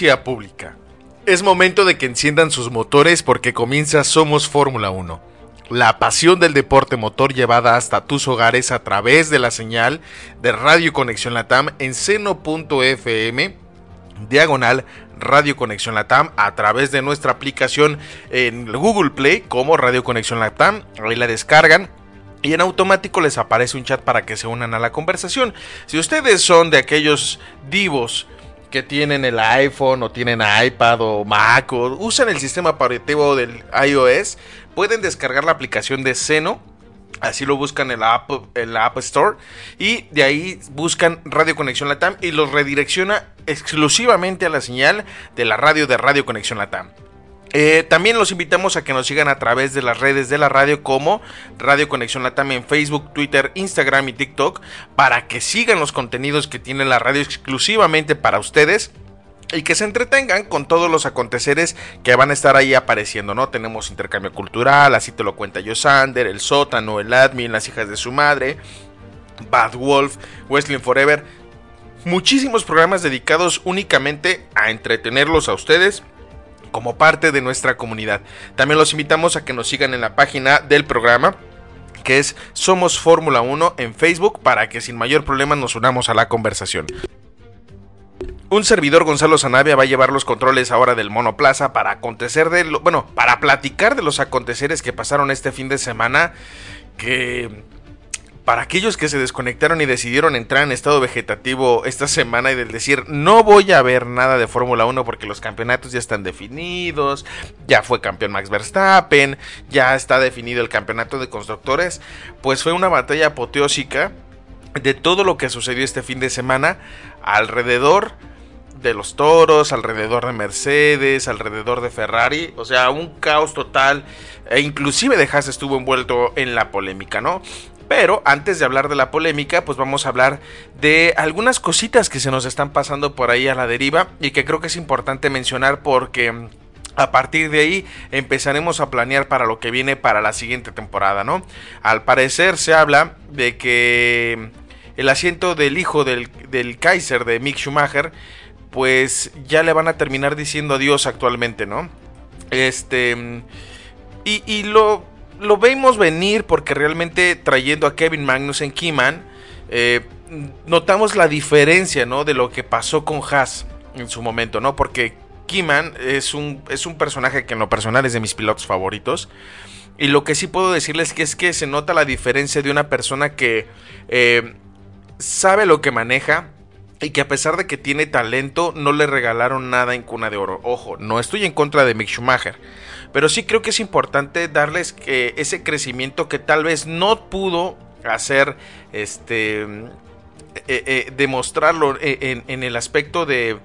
Pública. Es momento de que enciendan sus motores porque comienza Somos Fórmula 1. La pasión del deporte motor llevada hasta tus hogares a través de la señal de Radio Conexión Latam en seno.fm diagonal Radio Conexión Latam a través de nuestra aplicación en Google Play como Radio Conexión Latam. Ahí la descargan y en automático les aparece un chat para que se unan a la conversación. Si ustedes son de aquellos divos que tienen el iPhone o tienen iPad o Mac o usan el sistema operativo del iOS, pueden descargar la aplicación de Seno. Así lo buscan en la, App, en la App Store y de ahí buscan Radio Conexión Latam y los redirecciona exclusivamente a la señal de la radio de Radio Conexión Latam. Eh, también los invitamos a que nos sigan a través de las redes de la radio como Radio Conexión Latam en Facebook, Twitter, Instagram y TikTok para que sigan los contenidos que tiene la radio exclusivamente para ustedes y que se entretengan con todos los aconteceres que van a estar ahí apareciendo, ¿no? Tenemos intercambio cultural, así te lo cuenta Yosander, el sótano, el admin, las hijas de su madre, Bad Wolf, Wrestling Forever, muchísimos programas dedicados únicamente a entretenerlos a ustedes como parte de nuestra comunidad. También los invitamos a que nos sigan en la página del programa que es Somos Fórmula 1 en Facebook para que sin mayor problema nos unamos a la conversación. Un servidor Gonzalo Sanavia va a llevar los controles ahora del Monoplaza para acontecer de lo, bueno, para platicar de los aconteceres que pasaron este fin de semana que para aquellos que se desconectaron y decidieron entrar en estado vegetativo esta semana y del decir no voy a ver nada de Fórmula 1 porque los campeonatos ya están definidos, ya fue campeón Max Verstappen, ya está definido el campeonato de constructores, pues fue una batalla apoteósica de todo lo que sucedió este fin de semana alrededor de los toros, alrededor de Mercedes, alrededor de Ferrari, o sea, un caos total, e inclusive de Haas estuvo envuelto en la polémica, ¿no? Pero antes de hablar de la polémica, pues vamos a hablar de algunas cositas que se nos están pasando por ahí a la deriva y que creo que es importante mencionar porque mm, a partir de ahí empezaremos a planear para lo que viene para la siguiente temporada, ¿no? Al parecer se habla de que mm, el asiento del hijo del, Kaiser de Mick Schumacher, pues ya le van a terminar diciendo adiós actualmente, ¿no? Este... Mm, y, y lo lo vemos venir porque realmente trayendo a Kevin Magnussen Keyman, eh, notamos la diferencia, ¿no? De lo que pasó con Haas en su momento, ¿no? Porque Keyman es un, es un personaje que en lo personal es de mis pilotos favoritos. Y lo que sí puedo decirles que es que se nota la diferencia de una persona que eh, sabe lo que maneja, y que a pesar de que tiene talento, no le regalaron nada en cuna de oro. Ojo, no estoy en contra de Mick Schumacher, pero sí creo que es importante darles que ese crecimiento que tal vez no pudo hacer, este, eh, eh, demostrarlo en, en, el aspecto de,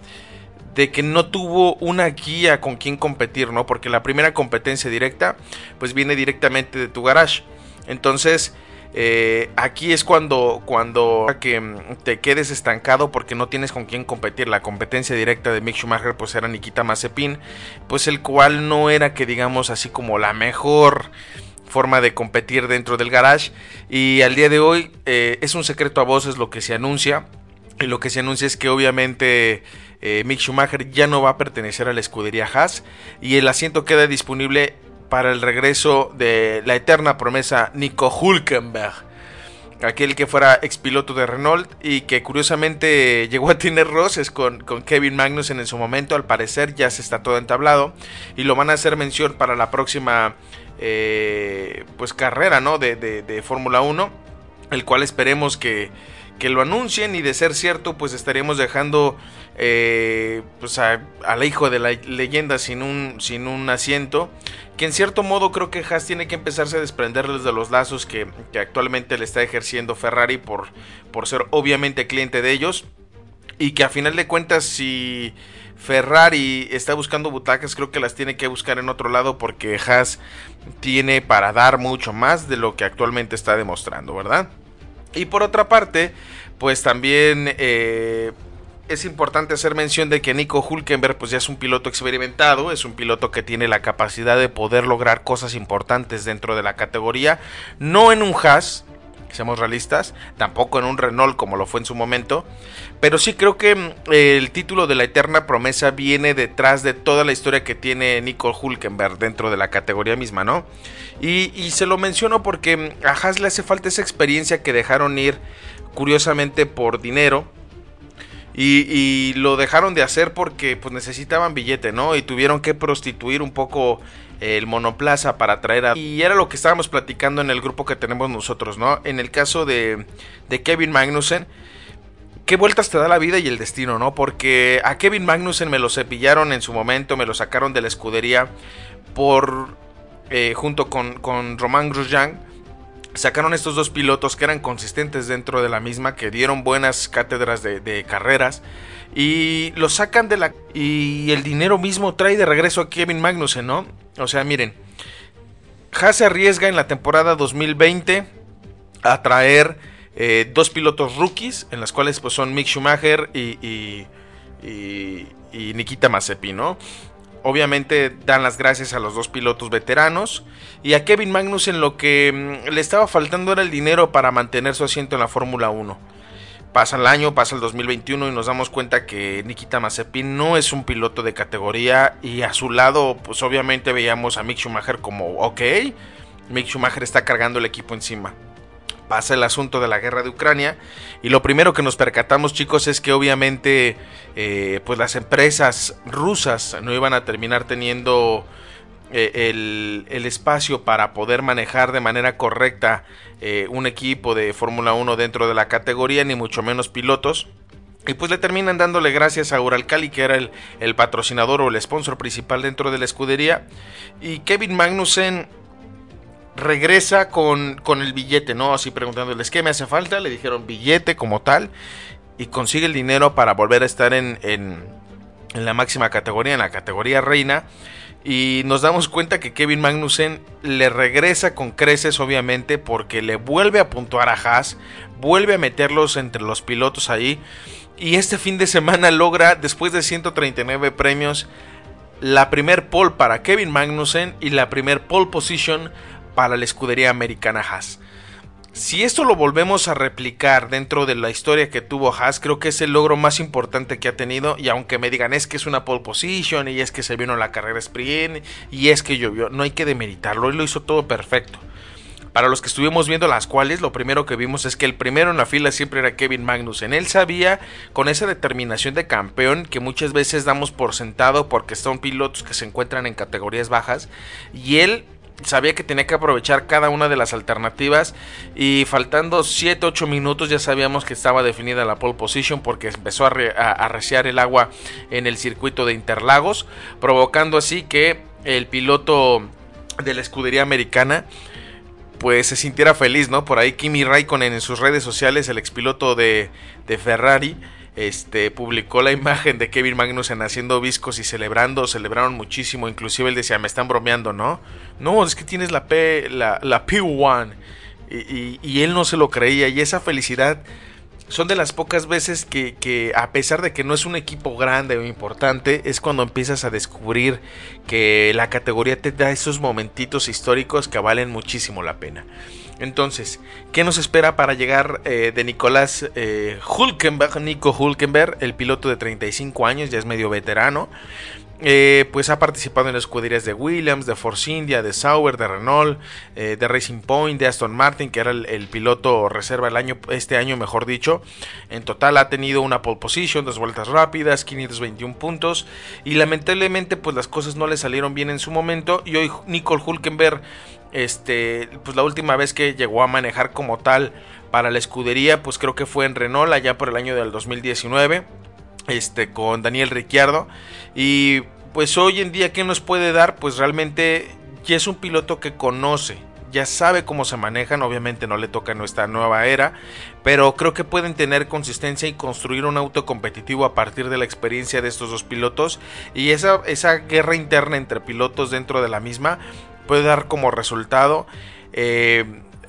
de que no tuvo una guía con quien competir, ¿no? Porque la primera competencia directa, pues viene directamente de tu garage. Entonces, eh, aquí es cuando, cuando que te quedes estancado porque no tienes con quién competir. La competencia directa de Mick Schumacher pues era Nikita Mazepin, pues el cual no era que digamos así como la mejor forma de competir dentro del garage. Y al día de hoy eh, es un secreto a voces lo que se anuncia. Y lo que se anuncia es que obviamente eh, Mick Schumacher ya no va a pertenecer a la escudería Haas. Y el asiento queda disponible para el regreso de la eterna promesa Nico Hulkenberg aquel que fuera expiloto de Renault y que curiosamente llegó a tener roces con, con, Kevin Magnussen en su momento, al parecer ya se está todo entablado y lo van a hacer mención para la próxima eh, pues carrera ¿no? de, de Fórmula 1, el cual esperemos que, que lo anuncien y de ser cierto pues estaríamos dejando eh, pues a, al hijo de la leyenda sin un, sin un asiento que en cierto modo creo que Haas tiene que empezarse a desprenderles de los lazos que, que actualmente le está ejerciendo Ferrari por, por ser obviamente cliente de ellos y que a final de cuentas si Ferrari está buscando butacas creo que las tiene que buscar en otro lado porque Haas tiene para dar mucho más de lo que actualmente está demostrando, ¿verdad? Y por otra parte, pues también eh, es importante hacer mención de que Nico Hulkenberg pues ya es un piloto experimentado, es un piloto que tiene la capacidad de poder lograr cosas importantes dentro de la categoría, no en un Haas, seamos realistas, tampoco en un Renault como lo fue en su momento, pero sí creo que mm, el título de la eterna promesa viene detrás de toda la historia que tiene Nico Hulkenberg dentro de la categoría misma, ¿no? Y, se lo menciono porque mm, a Haas le hace falta esa experiencia que dejaron ir curiosamente por dinero. Y, lo dejaron de hacer porque pues necesitaban billete, ¿no? Y tuvieron que prostituir un poco el monoplaza para traer a... Y era lo que estábamos platicando en el grupo que tenemos nosotros, ¿no? En el caso de, de Kevin Magnussen, qué vueltas te da la vida y el destino, ¿no? Porque a Kevin Magnussen me lo cepillaron en su momento, me lo sacaron de la escudería por eh, junto con, con Román Grosjean, sacaron estos dos pilotos que eran consistentes dentro de la misma, que dieron buenas cátedras de, carreras. Y los sacan de la... Y el dinero mismo trae de regreso a Kevin Magnussen, ¿no? O sea, miren. Haas se arriesga en la temporada 2020 a traer eh, dos pilotos rookies, en las cuales pues, son Mick Schumacher y, y, y, y Nikita Mazepin, ¿no? Obviamente dan las gracias a los dos pilotos veteranos. Y a Kevin Magnussen lo que mm, le estaba faltando era el dinero para mantener su asiento en la Fórmula 1. Pasa el año, pasa el 2021 y nos damos cuenta que Nikita Mazepin no es un piloto de categoría. Y a su lado pues obviamente veíamos a Mick Schumacher como ok, Mick Schumacher está cargando el equipo encima pasa el asunto de la guerra de Ucrania y lo primero que nos percatamos chicos es que obviamente eh, pues las empresas rusas no iban a terminar teniendo eh, el, espacio para poder manejar de manera correcta eh, un equipo de Fórmula 1 dentro de la categoría ni mucho menos pilotos y pues le terminan dándole gracias a Uralcali, que era el, el, patrocinador o el sponsor principal dentro de la escudería. Y Kevin Magnussen regresa con, con el billete, ¿no? Así preguntándoles qué me hace falta, le dijeron billete como tal y consigue el dinero para volver a estar en, en, en la máxima categoría, en la categoría reina. Y nos damos cuenta que Kevin Magnussen le regresa con creces, obviamente, porque le vuelve a puntuar a Haas, vuelve a meterlos entre los pilotos ahí. Y este fin de semana logra, después de 139 premios, la primer pole para Kevin Magnussen y la primer pole position para la escudería americana Haas. Si esto lo volvemos a replicar dentro de la historia que tuvo Haas, creo que es el logro más importante que ha tenido. Y aunque me digan es que es una pole position y es que se vino la carrera sprint y es que llovió, no hay que demeritarlo, él lo hizo todo perfecto. Para los que estuvimos viendo las cuales, lo primero que vimos es que el primero en la fila siempre era Kevin Magnussen. Él sabía con esa determinación de campeón que muchas veces damos por sentado porque son pilotos que se encuentran en categorías bajas. Y él sabía que tenía que aprovechar cada una de las alternativas y faltando 7-8 minutos ya sabíamos que estaba definida la pole position porque empezó a, arreciar el agua en el circuito de Interlagos, provocando así que el piloto de la escudería americana pues se sintiera feliz, ¿no? Por ahí Kimi Raikkonen en sus redes sociales, el expiloto de, de Ferrari, este, publicó la imagen de Kevin Magnussen haciendo viscos y celebrando, celebraron muchísimo, inclusive él decía, me están bromeando, ¿no? No, es que tienes la P, la, la P1, y, y, él no se lo creía, y esa felicidad son de las pocas veces que, a pesar de que no es un equipo grande o importante, es cuando empiezas a descubrir que la categoría te da esos momentitos históricos que valen muchísimo la pena. Entonces, ¿qué nos espera para llegar eh, de Nicolás eh, Hulkenberg? Nico Hulkenberg, el piloto de 35 años, ya es medio veterano. Eh, pues ha participado en escuderías de Williams, de Force India, de Sauber, de Renault, eh, de Racing Point, de Aston Martin, que era el, piloto reserva el año, este año, mejor dicho. En total ha tenido una pole position, dos vueltas rápidas, 521 puntos. Y lamentablemente, pues las cosas no le salieron bien en su momento. Y hoy Nicole Hulkenberg, este, pues la última vez que llegó a manejar como tal para la escudería, pues creo que fue en Renault, allá por el año del 2019 este, con Daniel Ricciardo. Y pues hoy en día, ¿qué nos puede dar? Pues realmente ya es un piloto que conoce, ya sabe cómo se manejan, obviamente no le toca nuestra nueva era, pero creo que pueden tener consistencia y construir un auto competitivo a partir de la experiencia de estos dos pilotos y esa, esa guerra interna entre pilotos dentro de la misma puede dar como resultado eh,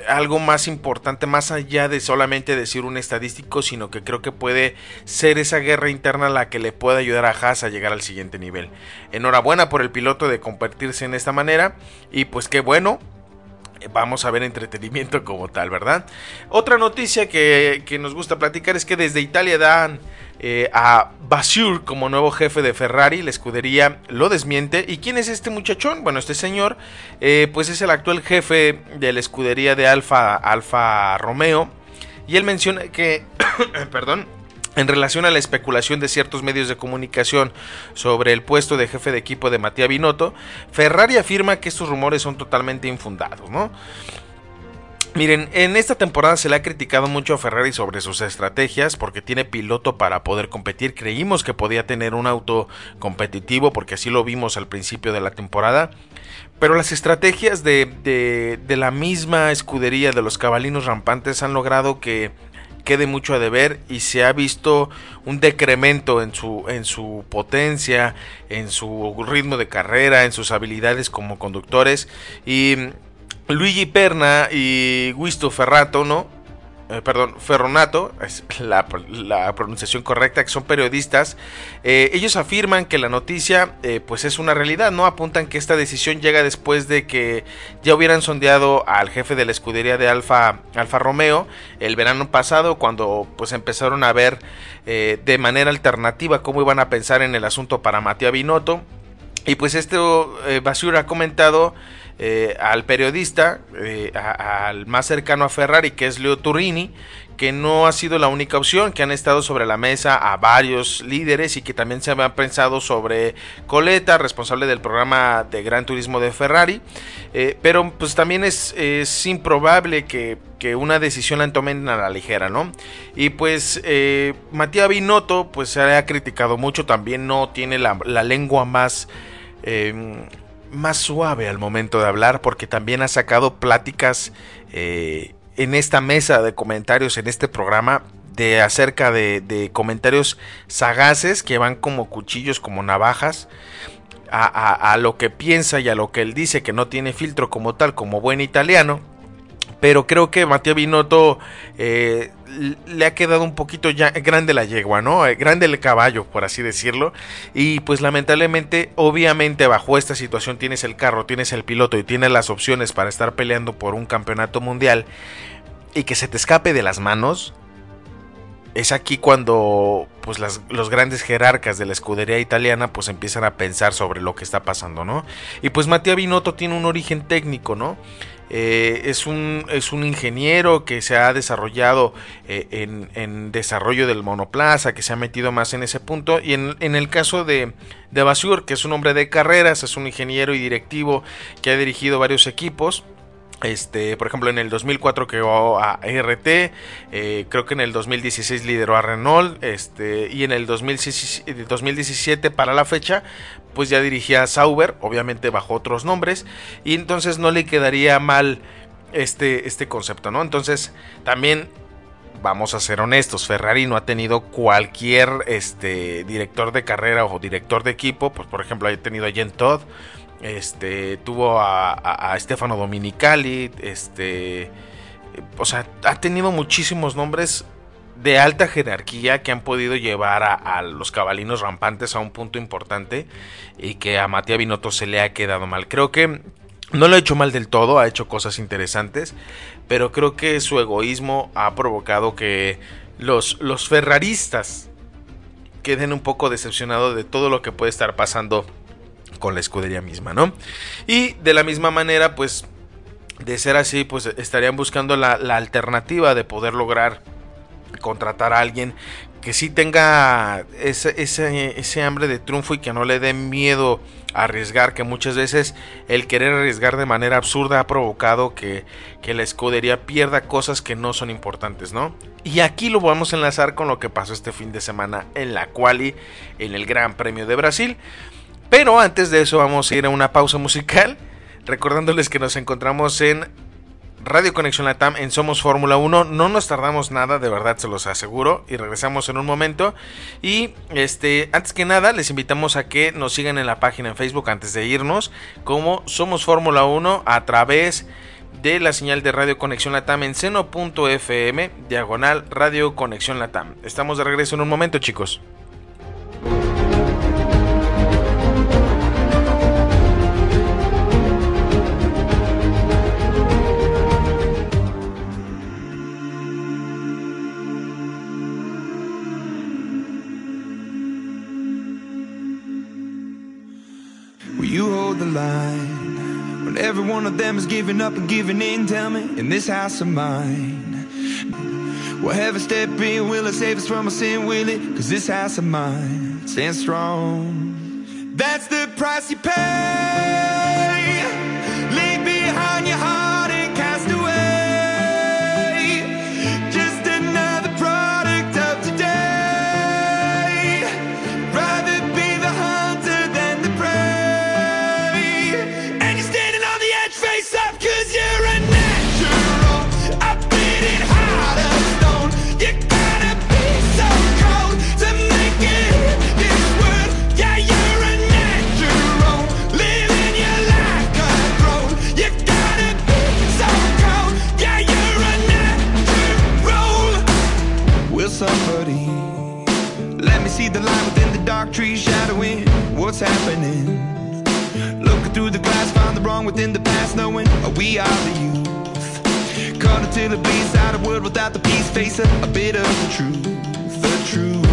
algo más importante, más allá de solamente decir un estadístico, sino que creo que puede ser esa guerra interna la que le pueda ayudar a Haas a llegar al siguiente nivel. Enhorabuena por el piloto de convertirse en esta manera y pues qué bueno, vamos a ver entretenimiento como tal, ¿verdad? Otra noticia que, que, nos gusta platicar es que desde Italia dan eh, a Basur como nuevo jefe de Ferrari, la escudería lo desmiente. ¿Y quién es este muchachón? Bueno, este señor, eh, pues es el actual jefe de la escudería de Alfa, Alfa Romeo. Y él menciona que, perdón, en relación a la especulación de ciertos medios de comunicación sobre el puesto de jefe de equipo de Matías Binotto, Ferrari afirma que estos rumores son totalmente infundados, ¿no? Miren, en esta temporada se le ha criticado mucho a Ferrari sobre sus estrategias porque tiene piloto para poder competir. Creímos que podía tener un auto competitivo porque así lo vimos al principio de la temporada. Pero las estrategias de, de, la misma escudería de los cabalinos rampantes han logrado que quede mucho a deber y se ha visto un decremento en su, en su potencia, en su ritmo de carrera, en sus habilidades como conductores y Luigi Perna y Guisto Ferrato, ¿no? Eh, perdón, Ferronato, es la, pronunciación correcta, que son periodistas, eh, ellos afirman que la noticia eh, pues es una realidad, ¿no? Apuntan que esta decisión llega después de que ya hubieran sondeado al jefe de la escudería de Alfa, Alfa Romeo el verano pasado, cuando pues empezaron a ver de manera alternativa cómo iban a pensar en el asunto para Matías Binotto. Y pues esto Basura ha comentado eh, al periodista, eh, al más cercano a Ferrari, que es Leo Turini, que no ha sido la única opción, que han estado sobre la mesa a varios líderes y que también se habían pensado sobre Coleta, responsable del programa de Gran Turismo de Ferrari, eh, pero pues también es, es improbable que, una decisión la tomen a la ligera, ¿no? Y pues Matías Binotto pues se ha criticado mucho, también no tiene la, la lengua más más suave al momento de hablar porque también ha sacado pláticas eh, en esta mesa de comentarios, en este programa, de acerca de, comentarios sagaces que van como cuchillos, como navajas. A, a, lo que piensa y a lo que él dice que no tiene filtro como tal, como buen italiano. Pero creo que Matías Binotto eh, le ha quedado un poquito ya grande la yegua, ¿no? Eh, grande el caballo, por así decirlo. Y pues lamentablemente, obviamente bajo esta situación tienes el carro, tienes el piloto y tienes las opciones para estar peleando por un campeonato mundial y que se te escape de las manos. Es aquí cuando pues los grandes jerarcas de la escudería italiana pues empiezan a pensar sobre lo que está pasando, ¿no? Y pues Matías Binotto tiene un origen técnico, ¿no? Eh, es, un, es un ingeniero que se ha desarrollado eh, en, desarrollo del monoplaza, que se ha metido más en ese punto. Y en, el caso de, de Basur, que es un hombre de carreras, es un ingeniero y directivo que ha dirigido varios equipos. Este, por ejemplo, en el 2004 quedó a RT, eh, creo que en el 2016 lideró a Renault, este, y en el 2017, para la fecha, pues ya dirigía a Sauber, obviamente bajo otros nombres, y entonces no le quedaría mal este, este concepto, ¿no? Entonces, también vamos a ser honestos, Ferrari no ha tenido cualquier este, director de carrera o director de equipo, pues por ejemplo, ha tenido a Jen Todd, este, tuvo a, Stefano Dominicali, este, o sea, ha tenido muchísimos nombres de alta jerarquía que han podido llevar a, los cabalinos rampantes a un punto importante y que a Matías Binotto se le ha quedado mal. Creo que no lo ha hecho mal del todo, ha hecho cosas interesantes, pero creo que su egoísmo ha provocado que los, los ferraristas queden un poco decepcionados de todo lo que puede estar pasando con la escudería misma, ¿no? Y de la misma manera, pues, de ser así, pues estarían buscando la, la alternativa de poder lograr contratar a alguien que sí tenga ese, ese, hambre de triunfo y que no le dé miedo a arriesgar, que muchas veces el querer arriesgar de manera absurda ha provocado que, que la escudería pierda cosas que no son importantes, ¿no? Y aquí lo vamos a enlazar con lo que pasó este fin de semana en la quali, en el Gran Premio de Brasil. Pero antes de eso vamos a ir a una pausa musical, recordándoles que nos encontramos en Radio Conexión Latam en Somos Fórmula 1. No nos tardamos nada, de verdad se los aseguro. Y regresamos en un momento. Y este, antes que nada, les invitamos a que nos sigan en la página en Facebook antes de irnos. Como Somos Fórmula 1 a través de la señal de Radio Conexión Latam en seno.fm, diagonal Radio Conexión Latam. Estamos de regreso en un momento, chicos. Every one of them is giving up and giving in. Tell me, in this house of mine, will heaven step in? Will it save us from our sin? Will it? Cause this house of mine stands strong. That's the price you pay. Find the the past, knowing we are the youth. Caught until it bleeds out of world without the peace, face a, a bit of the truth, the truth.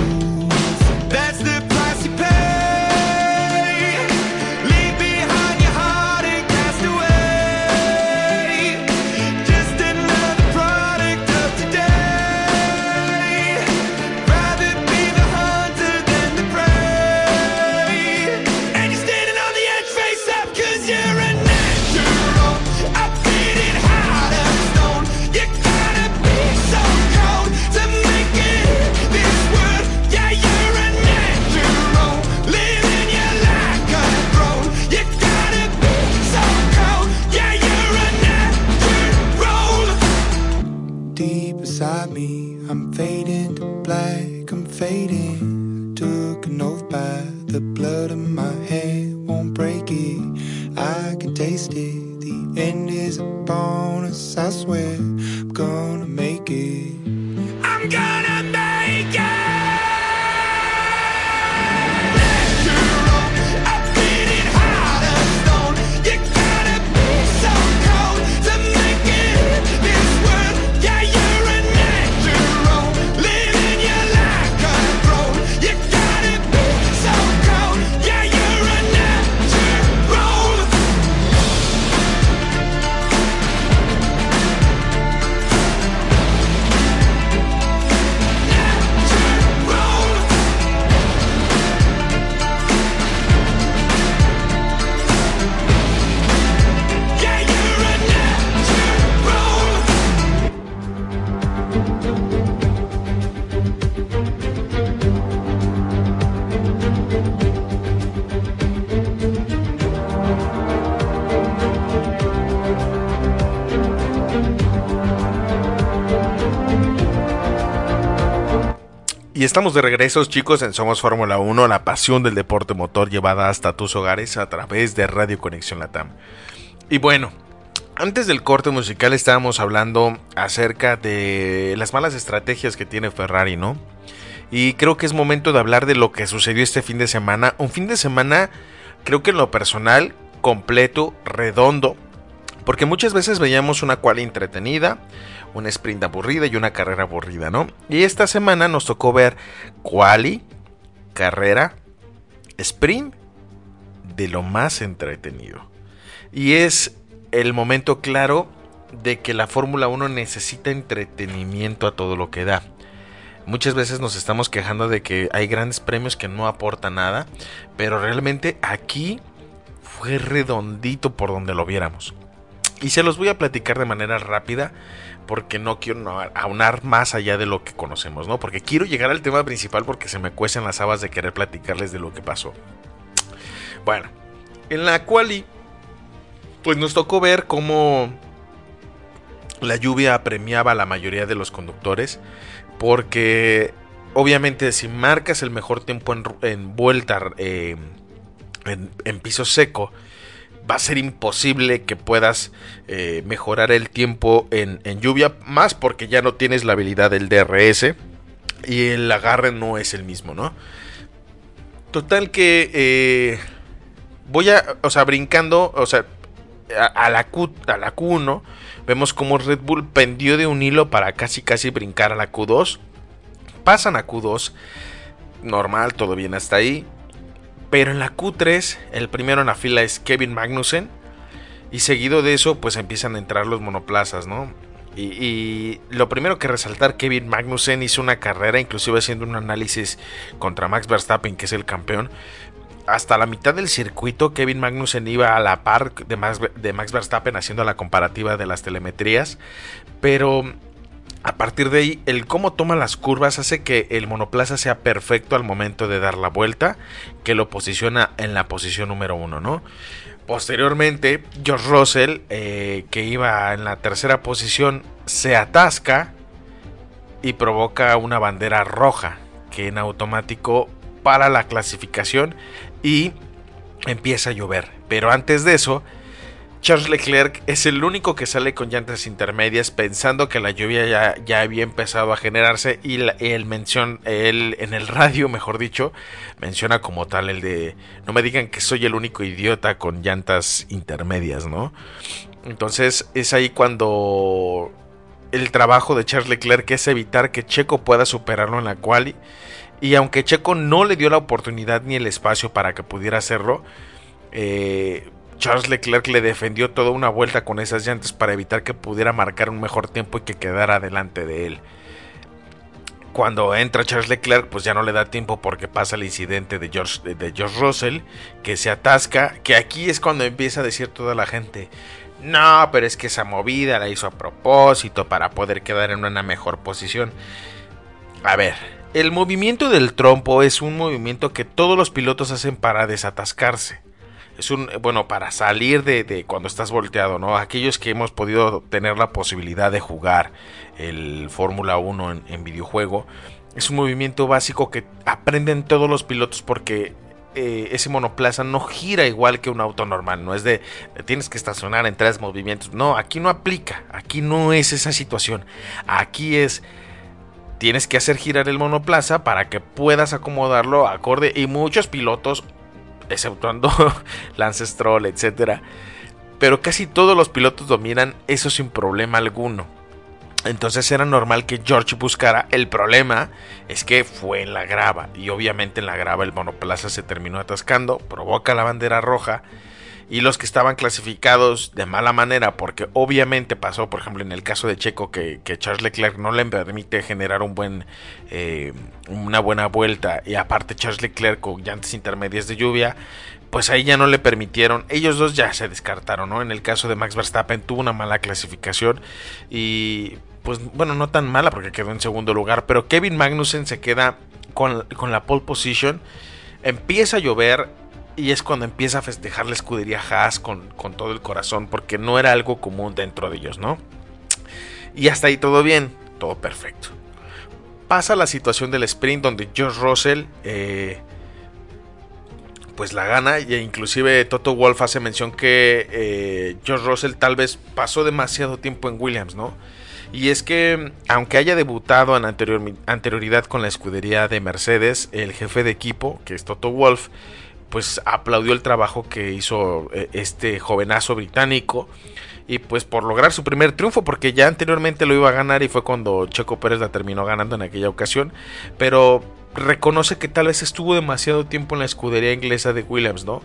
Estamos de regreso, chicos, en Somos Fórmula 1, la pasión del deporte motor llevada hasta tus hogares a través de Radio Conexión Latam. Y bueno, Antes del corte musical estábamos hablando acerca de las malas estrategias que tiene Ferrari, ¿no? Y creo que es momento de hablar de lo que sucedió este fin de semana. Un fin de semana, creo que en lo personal, completo, redondo. Porque muchas veces veíamos una cual entretenida, una sprint aburrida y una carrera aburrida, ¿no? Y esta semana nos tocó ver quali, carrera, sprint de lo más entretenido. Y es el momento claro de que la Fórmula 1 necesita entretenimiento a todo lo que da. Muchas veces nos estamos quejando de que hay grandes premios que no aportan nada, pero realmente aquí fue redondito por donde lo viéramos. Y se los voy a platicar de manera rápida porque no quiero aunar más allá de lo que conocemos, ¿no? Porque quiero llegar al tema principal porque se me cuecen las habas de querer platicarles de lo que pasó. Bueno, en la quali pues nos tocó ver cómo la lluvia apremiaba a la mayoría de los conductores, porque obviamente si marcas el mejor tiempo en, vuelta eh, en, piso seco, va a ser imposible que puedas eh, mejorar el tiempo en, lluvia, más porque ya no tienes la habilidad del DRS y el agarre no es el mismo, ¿no? Total que eh, voy a, o sea, brincando, o sea, a, la Q, a la Q1, vemos como Red Bull pendió de un hilo para casi casi brincar a la Q2. Pasan a Q2, normal, todo bien hasta ahí. Pero en la Q3, el primero en la fila es Kevin Magnussen. Y seguido de eso, pues empiezan a entrar los monoplazas, ¿no? Y, lo primero que resaltar, Kevin Magnussen hizo una carrera, inclusive haciendo un análisis contra Max Verstappen, que es el campeón, hasta la mitad del circuito Kevin Magnussen iba a la par de Max Verstappen haciendo la comparativa de las telemetrías, pero a partir de ahí el cómo toma las curvas hace que el monoplaza sea perfecto al momento de dar la vuelta, que lo posiciona en la posición número uno, ¿no? Posteriormente, George Russell, eh, que iba en la tercera posición, se atasca y provoca una bandera roja que en automático para la clasificación y empieza a llover. Pero antes de eso, Charles Leclerc es el único que sale con llantas intermedias pensando que la lluvia ya, ya había empezado a generarse y él, menciona, él en el radio, mejor dicho, menciona como tal el de no me digan que soy el único idiota con llantas intermedias, ¿no? Entonces es ahí cuando el trabajo de Charles Leclerc es evitar que Checo pueda superarlo en la quali y aunque Checo no le dio la oportunidad ni el espacio para que pudiera hacerlo, eh, Charles Leclerc le defendió toda una vuelta con esas llantas para evitar que pudiera marcar un mejor tiempo y que quedara delante de él. Cuando entra Charles Leclerc, pues ya no le da tiempo porque pasa el incidente de George, de George Russell, que se atasca, que aquí es cuando empieza a decir toda la gente, no, pero es que esa movida la hizo a propósito para poder quedar en una mejor posición. A ver, el movimiento del trompo es un movimiento que todos los pilotos hacen para desatascarse. Es un, bueno, para salir de, cuando estás volteado, ¿no? Aquellos que hemos podido tener la posibilidad de jugar el Fórmula 1 en, videojuego, es un movimiento básico que aprenden todos los pilotos porque eh, ese monoplaza no gira igual que un auto normal, no es de tienes que estacionar en tres movimientos, no, aquí no aplica, aquí no es esa situación, aquí es tienes que hacer girar el monoplaza para que puedas acomodarlo acorde y muchos pilotos, exceptuando Lance Stroll, etcétera, pero casi todos los pilotos dominan eso sin problema alguno. Entonces era normal que George buscara. El problema es que fue en la grava. Y obviamente en la grava el monoplaza se terminó atascando. Provoca la bandera roja y los que estaban clasificados de mala manera, porque obviamente pasó, por ejemplo, en el caso de Checo, que, Charles Leclerc no le permite generar un buen, eh, una buena vuelta, y aparte Charles Leclerc con llantas intermedias de lluvia, pues ahí ya no le permitieron, ellos dos ya se descartaron, ¿no? En el caso de Max Verstappen tuvo una mala clasificación y pues bueno, no tan mala porque quedó en segundo lugar, pero Kevin Magnussen se queda con, con la pole position, empieza a llover, y es cuando empieza a festejar la escudería Haas con, todo el corazón, porque no era algo común dentro de ellos, ¿no? Y hasta ahí todo bien, todo perfecto. Pasa la situación del sprint donde George Russell eh, pues la gana. Y inclusive Toto Wolf hace mención que eh, Russell tal vez pasó demasiado tiempo en Williams, ¿no? Y es que, aunque haya debutado en anterioridad con la escudería de Mercedes, el jefe de equipo, que es Toto Wolf, pues aplaudió el trabajo que hizo eh, este jovenazo británico y pues por lograr su primer triunfo porque ya anteriormente lo iba a ganar y fue cuando Checo Pérez la terminó ganando en aquella ocasión pero reconoce que tal vez estuvo demasiado tiempo en la escudería inglesa de Williams no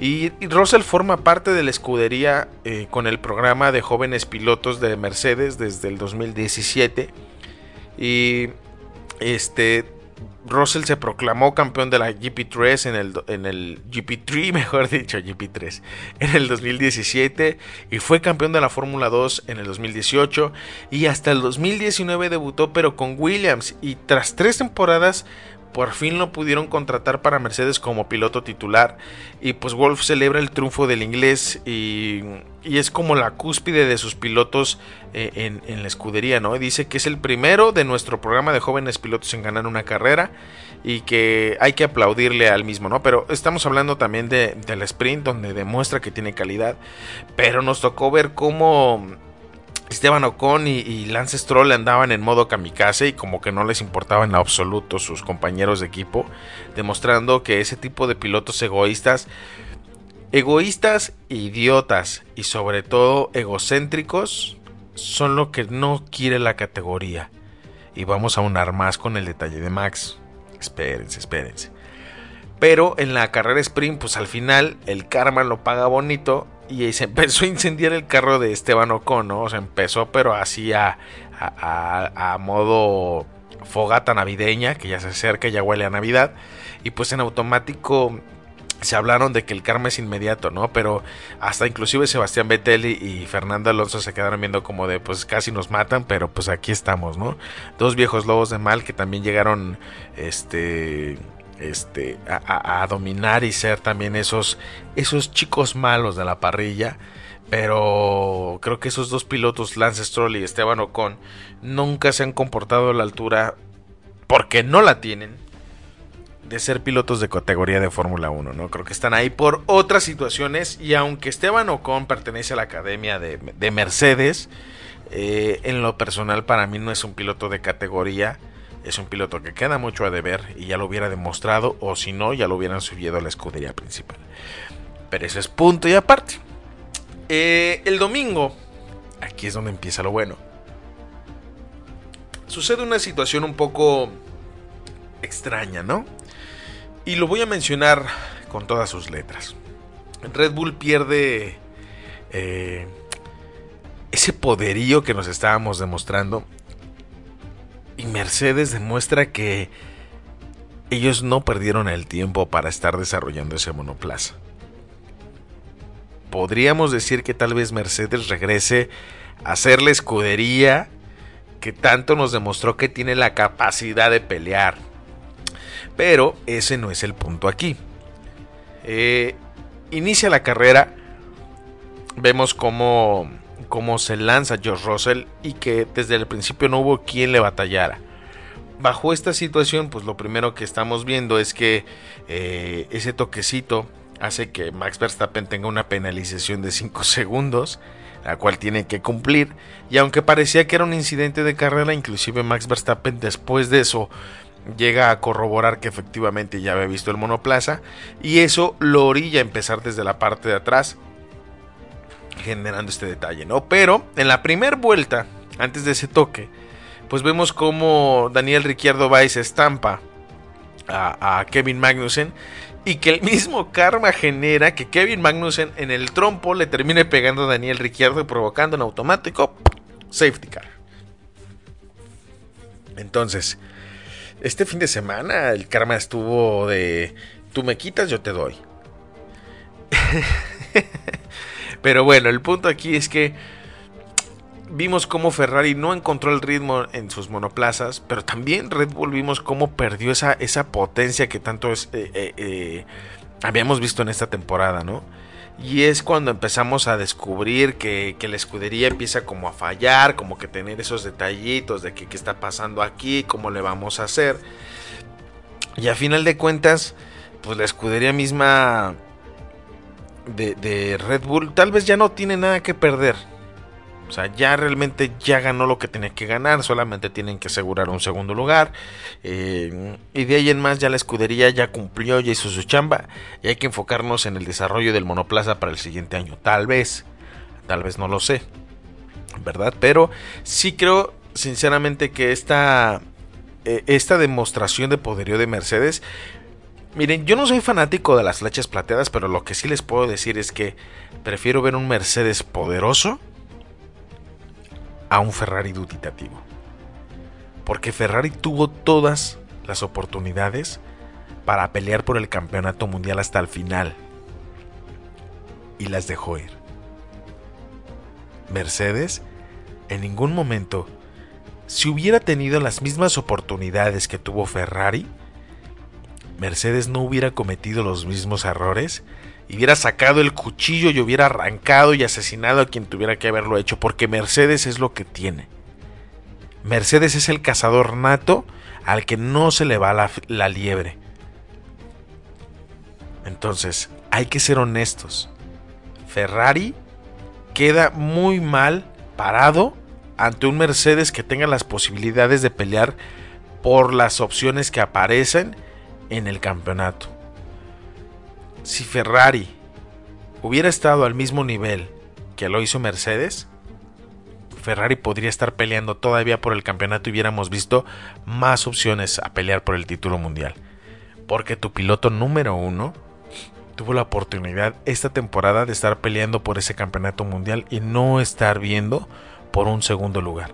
y, Russell forma parte de la escudería eh, con el programa de jóvenes pilotos de Mercedes desde el 2017 y este Russell se proclamó campeón de la GP3 en el, en el GP3, mejor dicho, GP3, en el 2017 y fue campeón de la Fórmula 2 en el 2018 y hasta el 2019 debutó pero con Williams y tras tres temporadas por fin lo pudieron contratar para Mercedes como piloto titular y pues Wolf celebra el triunfo del inglés y, es como la cúspide de sus pilotos eh, en, la escudería, ¿no? Dice que es el primero de nuestro programa de jóvenes pilotos en ganar una carrera y que hay que aplaudirle al mismo, ¿no? Pero estamos hablando también de, del sprint donde demuestra que tiene calidad, pero nos tocó ver cómo Esteban Ocon y, Lance Stroll andaban en modo kamikaze y como que no les importaba en absoluto sus compañeros de equipo, demostrando que ese tipo de pilotos egoístas, egoístas, idiotas y sobre todo egocéntricos, son lo que no quiere la categoría. Y vamos a unar más con el detalle de Max. Espérense, espérense. Pero en la carrera sprint, pues al final el karma lo paga bonito y se empezó a incendiar el carro de Esteban Ocon, ¿no? O sea, empezó pero así a, a, modo fogata navideña, que ya se acerca, ya huele a Navidad, y pues en automático se hablaron de que el karma es inmediato, ¿no? Pero hasta inclusive Sebastián Vettel y, Fernando Alonso se quedaron viendo como de pues casi nos matan, pero pues aquí estamos, ¿no? Dos viejos lobos de mal que también llegaron este este, a, dominar y ser también esos, esos chicos malos de la parrilla. Pero creo que esos dos pilotos, Lance Stroll y Esteban Ocon, nunca se han comportado a la altura, porque no la tienen, de ser pilotos de categoría de Fórmula 1. ¿no? Creo que están ahí por otras situaciones. Y aunque Esteban Ocon pertenece a la academia de, Mercedes, eh, en lo personal para mí no es un piloto de categoría es un piloto que queda mucho a deber y ya lo hubiera demostrado o si no ya lo hubieran subido a la escudería principal. Pero eso es punto y aparte. Eh, el domingo, aquí es donde empieza lo bueno. Sucede una situación un poco extraña, ¿no? Y lo voy a mencionar con todas sus letras. Red Bull pierde eh, ese poderío que nos estábamos demostrando y Mercedes demuestra que ellos no perdieron el tiempo para estar desarrollando ese monoplaza. Podríamos decir que tal vez Mercedes regrese a ser la escudería que tanto nos demostró que tiene la capacidad de pelear. Pero ese no es el punto aquí. Eh, inicia la carrera. Vemos cómo cómo se lanza George Russell y que desde el principio no hubo quien le batallara. Bajo esta situación, pues lo primero que estamos viendo es que eh, ese toquecito hace que Max Verstappen tenga una penalización de 5 segundos, la cual tiene que cumplir. Y aunque parecía que era un incidente de carrera, inclusive Max Verstappen después de eso llega a corroborar que efectivamente ya había visto el monoplaza y eso lo orilla a empezar desde la parte de atrás generando este detalle, ¿no? Pero en la primera vuelta, antes de ese toque, pues vemos como Daniel Ricciardo va y se estampa a, Kevin Magnussen y que el mismo karma genera que Kevin Magnussen en el trompo le termine pegando a Daniel Ricciardo y provocando en automático safety car. Entonces, este fin de semana el karma estuvo de tú me quitas, yo te doy. Pero bueno, el punto aquí es que vimos cómo Ferrari no encontró el ritmo en sus monoplazas, pero también Red Bull vimos cómo perdió esa, esa potencia que tanto es, eh, eh, eh, habíamos visto en esta temporada, ¿no? Y es cuando empezamos a descubrir que, la escudería empieza como a fallar, como que tener esos detallitos de que qué está pasando aquí, cómo le vamos a hacer. Y a final de cuentas, pues la escudería misma de, Red Bull tal vez ya no tiene nada que perder. O sea, ya realmente ya ganó lo que tenía que ganar, solamente tienen que asegurar un segundo lugar. Eh, y de ahí en más ya la escudería ya cumplió, ya hizo su chamba. Y hay que enfocarnos en el desarrollo del monoplaza para el siguiente año. Tal vez, tal vez no lo sé, ¿verdad? Pero sí creo sinceramente que esta, eh, esta demostración de poderío de Mercedes... Miren, yo no soy fanático de las flechas plateadas, pero lo que sí les puedo decir es que prefiero ver un Mercedes poderoso a un Ferrari duditativo. Porque Ferrari tuvo todas las oportunidades para pelear por el campeonato mundial hasta el final. Y las dejó ir. Mercedes en ningún momento, si hubiera tenido las mismas oportunidades que tuvo Ferrari, Mercedes no hubiera cometido los mismos errores y hubiera sacado el cuchillo y hubiera arrancado y asesinado a quien tuviera que haberlo hecho, porque Mercedes es lo que tiene. Mercedes es el cazador nato al que no se le va la, la liebre. Entonces, hay que ser honestos. Ferrari queda muy mal parado ante un Mercedes que tenga las posibilidades de pelear por las opciones que aparecen en el campeonato si Ferrari hubiera estado al mismo nivel que lo hizo Mercedes, Ferrari podría estar peleando todavía por el campeonato y hubiéramos visto más opciones a pelear por el título mundial. Porque tu piloto número uno tuvo la oportunidad esta temporada de estar peleando por ese campeonato mundial y no estar viendo por un segundo lugar.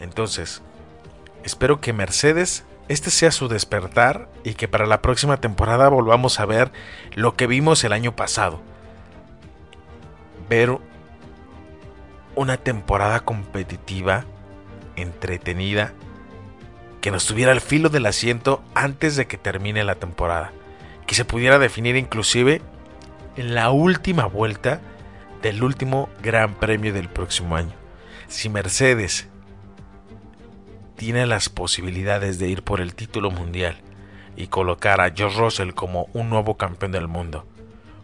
Entonces, espero que Mercedes este sea su despertar y que para la próxima temporada volvamos a ver lo que vimos el año pasado. Ver una temporada competitiva, entretenida, que nos tuviera al filo del asiento antes de que termine la temporada. Que se pudiera definir inclusive en la última vuelta del último Gran Premio del próximo año. Si Mercedes tiene las posibilidades de ir por el título mundial y colocar a George Russell como un nuevo campeón del mundo,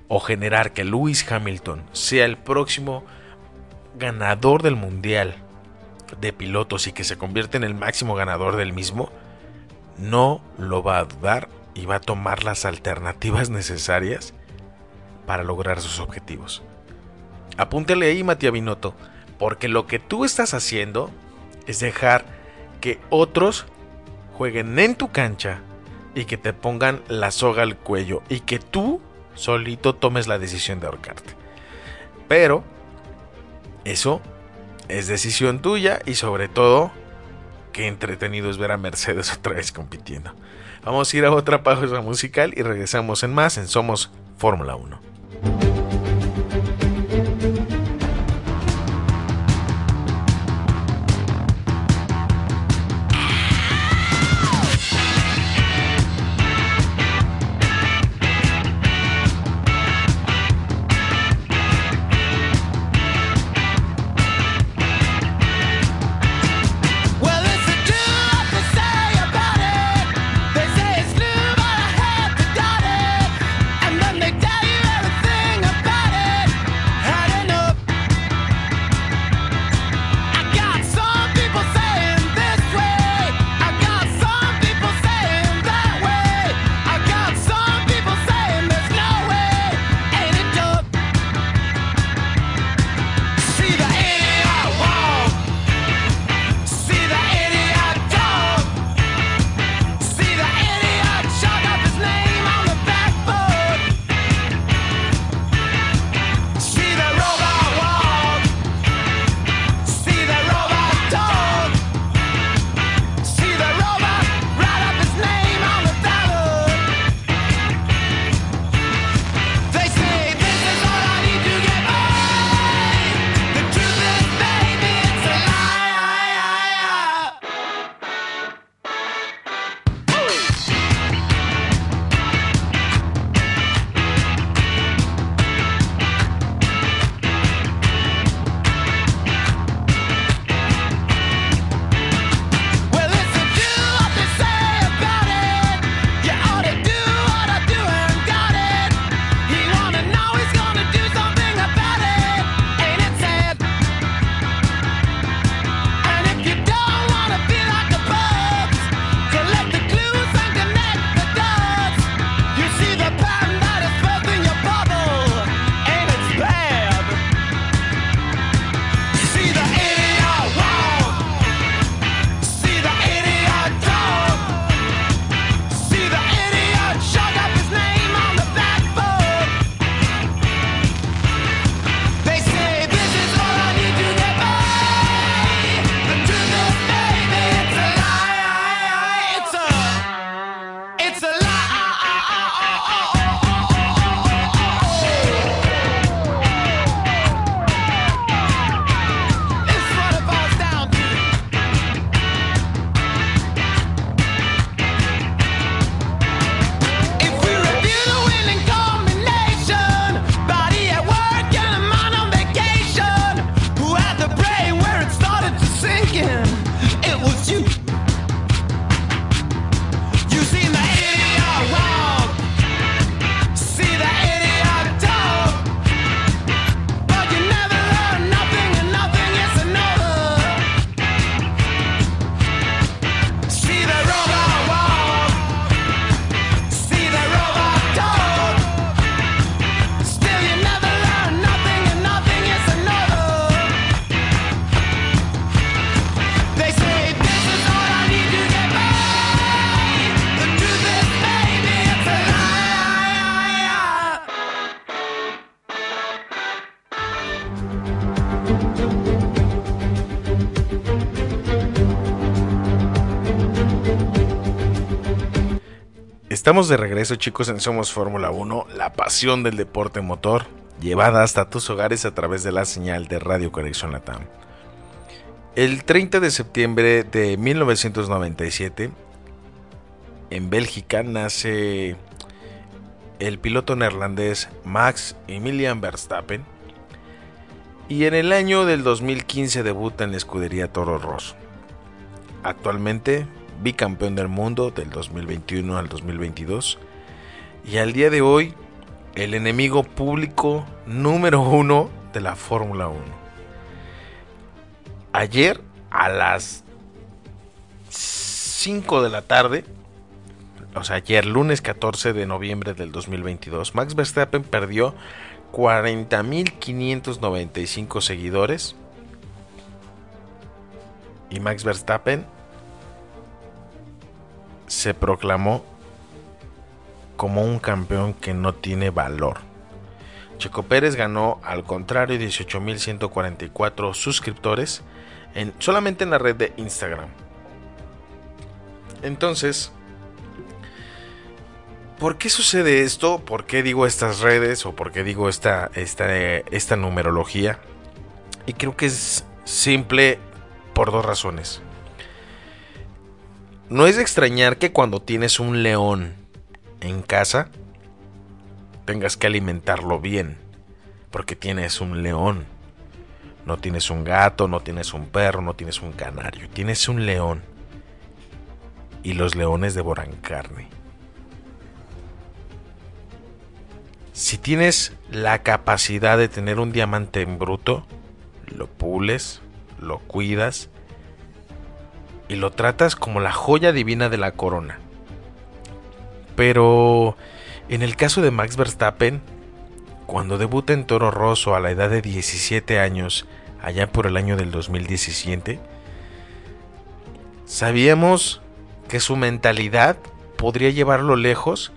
o generar que Lewis Hamilton sea el próximo ganador del mundial de pilotos y que se convierta en el máximo ganador del mismo, no lo va a dudar y va a tomar las alternativas necesarias para lograr sus objetivos. Apúntale ahí, Matías Binotto, porque lo que tú estás haciendo es dejar que otros jueguen en tu cancha y que te pongan la soga al cuello y que tú solito tomes la decisión de ahorcarte. Pero eso es decisión tuya y sobre todo qué entretenido es ver a Mercedes otra vez compitiendo. Vamos a ir a otra pausa musical y regresamos en más en Somos Fórmula 1. Estamos de regreso chicos en Somos Fórmula 1, la pasión del deporte motor, llevada hasta tus hogares a través de la señal de Radio Conexión Latam. El 30 de septiembre de 1997, en Bélgica nace el piloto neerlandés Max Emilian Verstappen y en el año del 2015 debuta en la escudería Toro Rosso. Actualmente bicampeón del mundo del 2021 al 2022 y al día de hoy el enemigo público número uno de la Fórmula 1. Ayer a las 5 de la tarde, o sea, ayer lunes 14 de noviembre del 2022, Max Verstappen perdió 40.595 seguidores. Y Max Verstappen se proclamó como un campeón que no tiene valor. Checo Pérez ganó al contrario 18.144 suscriptores en, solamente en la red de Instagram. Entonces, ¿por qué sucede esto? ¿Por qué digo estas redes o por qué digo esta, esta, esta numerología? Y creo que es simple por dos razones. No es de extrañar que cuando tienes un león en casa, tengas que alimentarlo bien, porque tienes un león. No tienes un gato, no tienes un perro, no tienes un canario, tienes un león. Y los leones devoran carne. Si tienes la capacidad de tener un diamante en bruto, lo pules, lo cuidas y lo tratas como la joya divina de la corona. Pero en el caso de Max Verstappen, cuando debuta en Toro Rosso a la edad de 17 años, allá por el año del 2017, sabíamos que su mentalidad podría llevarlo lejos,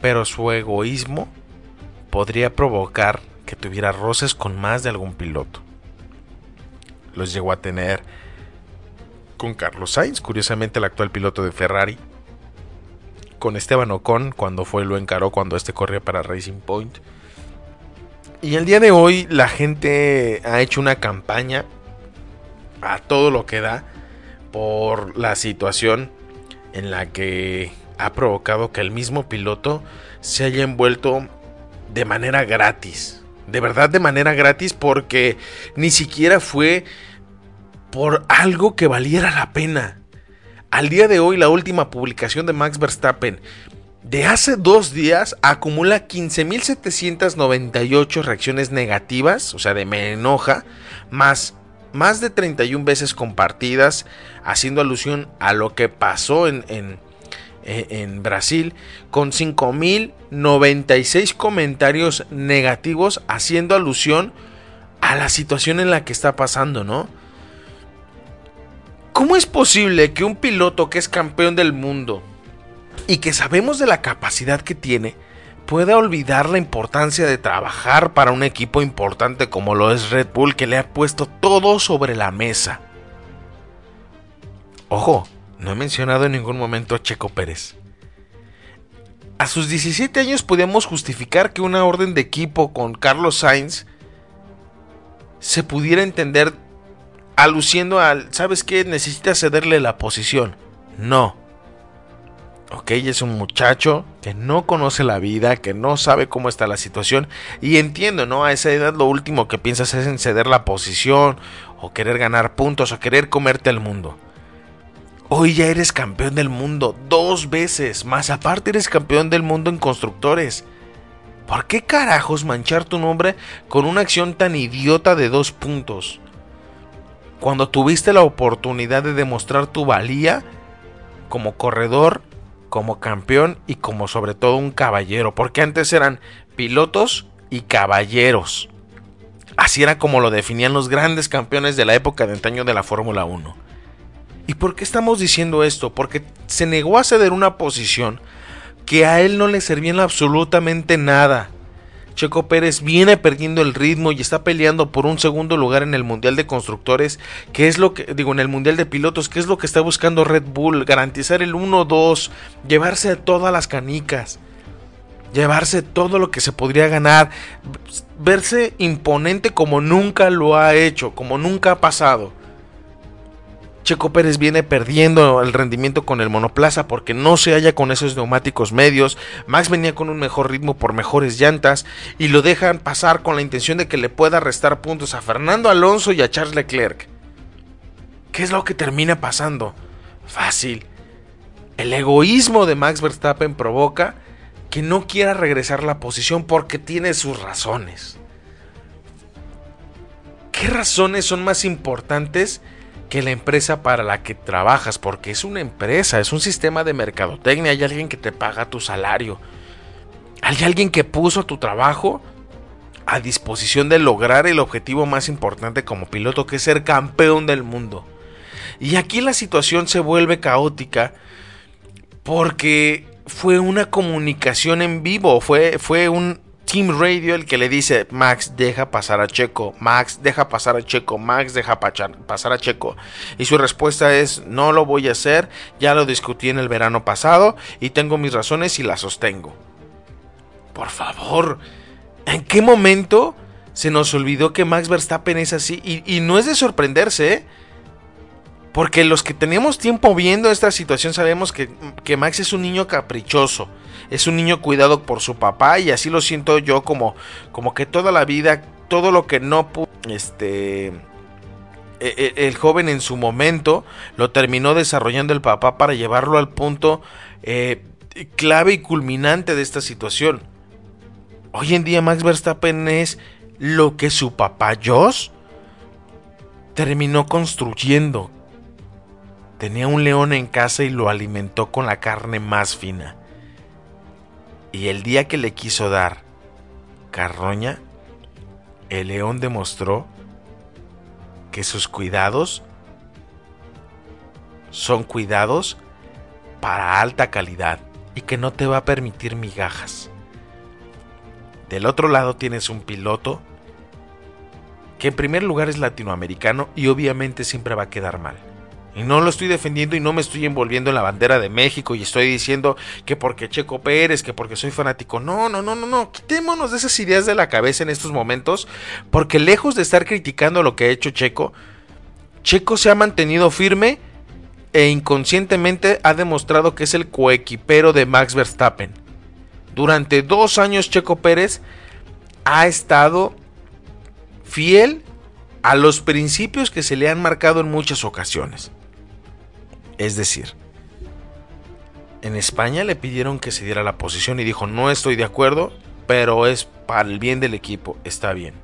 pero su egoísmo podría provocar que tuviera roces con más de algún piloto. Los llegó a tener con Carlos Sainz, curiosamente el actual piloto de Ferrari, con Esteban Ocon cuando fue lo encaró cuando este corría para Racing Point. Y el día de hoy la gente ha hecho una campaña a todo lo que da por la situación en la que ha provocado que el mismo piloto se haya envuelto de manera gratis. De verdad de manera gratis porque ni siquiera fue por algo que valiera la pena. Al día de hoy, la última publicación de Max Verstappen de hace dos días acumula 15.798 reacciones negativas, o sea, de me enoja, más más de 31 veces compartidas, haciendo alusión a lo que pasó en, en, en Brasil, con 5.096 comentarios negativos, haciendo alusión a la situación en la que está pasando, ¿no? ¿Cómo es posible que un piloto que es campeón del mundo y que sabemos de la capacidad que tiene pueda olvidar la importancia de trabajar para un equipo importante como lo es Red Bull que le ha puesto todo sobre la mesa? Ojo, no he mencionado en ningún momento a Checo Pérez. A sus 17 años podíamos justificar que una orden de equipo con Carlos Sainz se pudiera entender aluciendo al, ¿sabes qué? Necesitas cederle la posición. No. Ok, es un muchacho que no conoce la vida, que no sabe cómo está la situación. Y entiendo, ¿no? A esa edad lo último que piensas es en ceder la posición, o querer ganar puntos, o querer comerte el mundo. Hoy ya eres campeón del mundo dos veces, más aparte eres campeón del mundo en constructores. ¿Por qué carajos manchar tu nombre con una acción tan idiota de dos puntos? Cuando tuviste la oportunidad de demostrar tu valía como corredor, como campeón y como sobre todo un caballero, porque antes eran pilotos y caballeros. Así era como lo definían los grandes campeones de la época de antaño de la Fórmula 1. ¿Y por qué estamos diciendo esto? Porque se negó a ceder una posición que a él no le servía en absolutamente nada. Checo Pérez viene perdiendo el ritmo y está peleando por un segundo lugar en el Mundial de Constructores, que es lo que digo en el Mundial de Pilotos, que es lo que está buscando Red Bull, garantizar el 1-2, llevarse todas las canicas llevarse todo lo que se podría ganar, verse imponente como nunca lo ha hecho, como nunca ha pasado. Checo Pérez viene perdiendo el rendimiento con el monoplaza porque no se halla con esos neumáticos medios. Max venía con un mejor ritmo por mejores llantas y lo dejan pasar con la intención de que le pueda restar puntos a Fernando Alonso y a Charles Leclerc. ¿Qué es lo que termina pasando? Fácil. El egoísmo de Max Verstappen provoca que no quiera regresar la posición porque tiene sus razones. ¿Qué razones son más importantes que la empresa para la que trabajas? Porque es una empresa, es un sistema de mercadotecnia, hay alguien que te paga tu salario. Hay alguien que puso tu trabajo a disposición de lograr el objetivo más importante como piloto, que es ser campeón del mundo. Y aquí la situación se vuelve caótica porque fue una comunicación en vivo, fue, fue un Team Radio el que le dice, Max, deja pasar a Checo, Max, deja pasar a Checo, Max, deja pasar a Checo. Y su respuesta es, no lo voy a hacer, ya lo discutí en el verano pasado y tengo mis razones y las sostengo. Por favor, ¿en qué momento se nos olvidó que Max Verstappen es así? Y, y no es de sorprenderse, ¿eh? Porque los que tenemos tiempo viendo esta situación sabemos que, Max es un niño caprichoso, es un niño cuidado por su papá y así lo siento yo como, como que toda la vida, todo lo que no pudo, este, e, e, el joven en su momento lo terminó desarrollando el papá para llevarlo al punto eh, clave y culminante de esta situación. Hoy en día Max Verstappen es lo que su papá Josh terminó construyendo, Tenía un león en casa y lo alimentó con la carne más fina. Y el día que le quiso dar carroña, el león demostró que sus cuidados son cuidados para alta calidad y que no te va a permitir migajas. Del otro lado tienes un piloto que en primer lugar es latinoamericano y obviamente siempre va a quedar mal. Y no lo estoy defendiendo y no me estoy envolviendo en la bandera de México y estoy diciendo que porque Checo Pérez, que porque soy fanático. No, no, no, no, no. Quitémonos de esas ideas de la cabeza en estos momentos. Porque lejos de estar criticando lo que ha hecho Checo, Checo se ha mantenido firme e inconscientemente ha demostrado que es el coequipero de Max Verstappen. Durante dos años Checo Pérez ha estado fiel a los principios que se le han marcado en muchas ocasiones. Es decir, en España le pidieron que se diera la posición y dijo, no estoy de acuerdo, pero es para el bien del equipo, está bien.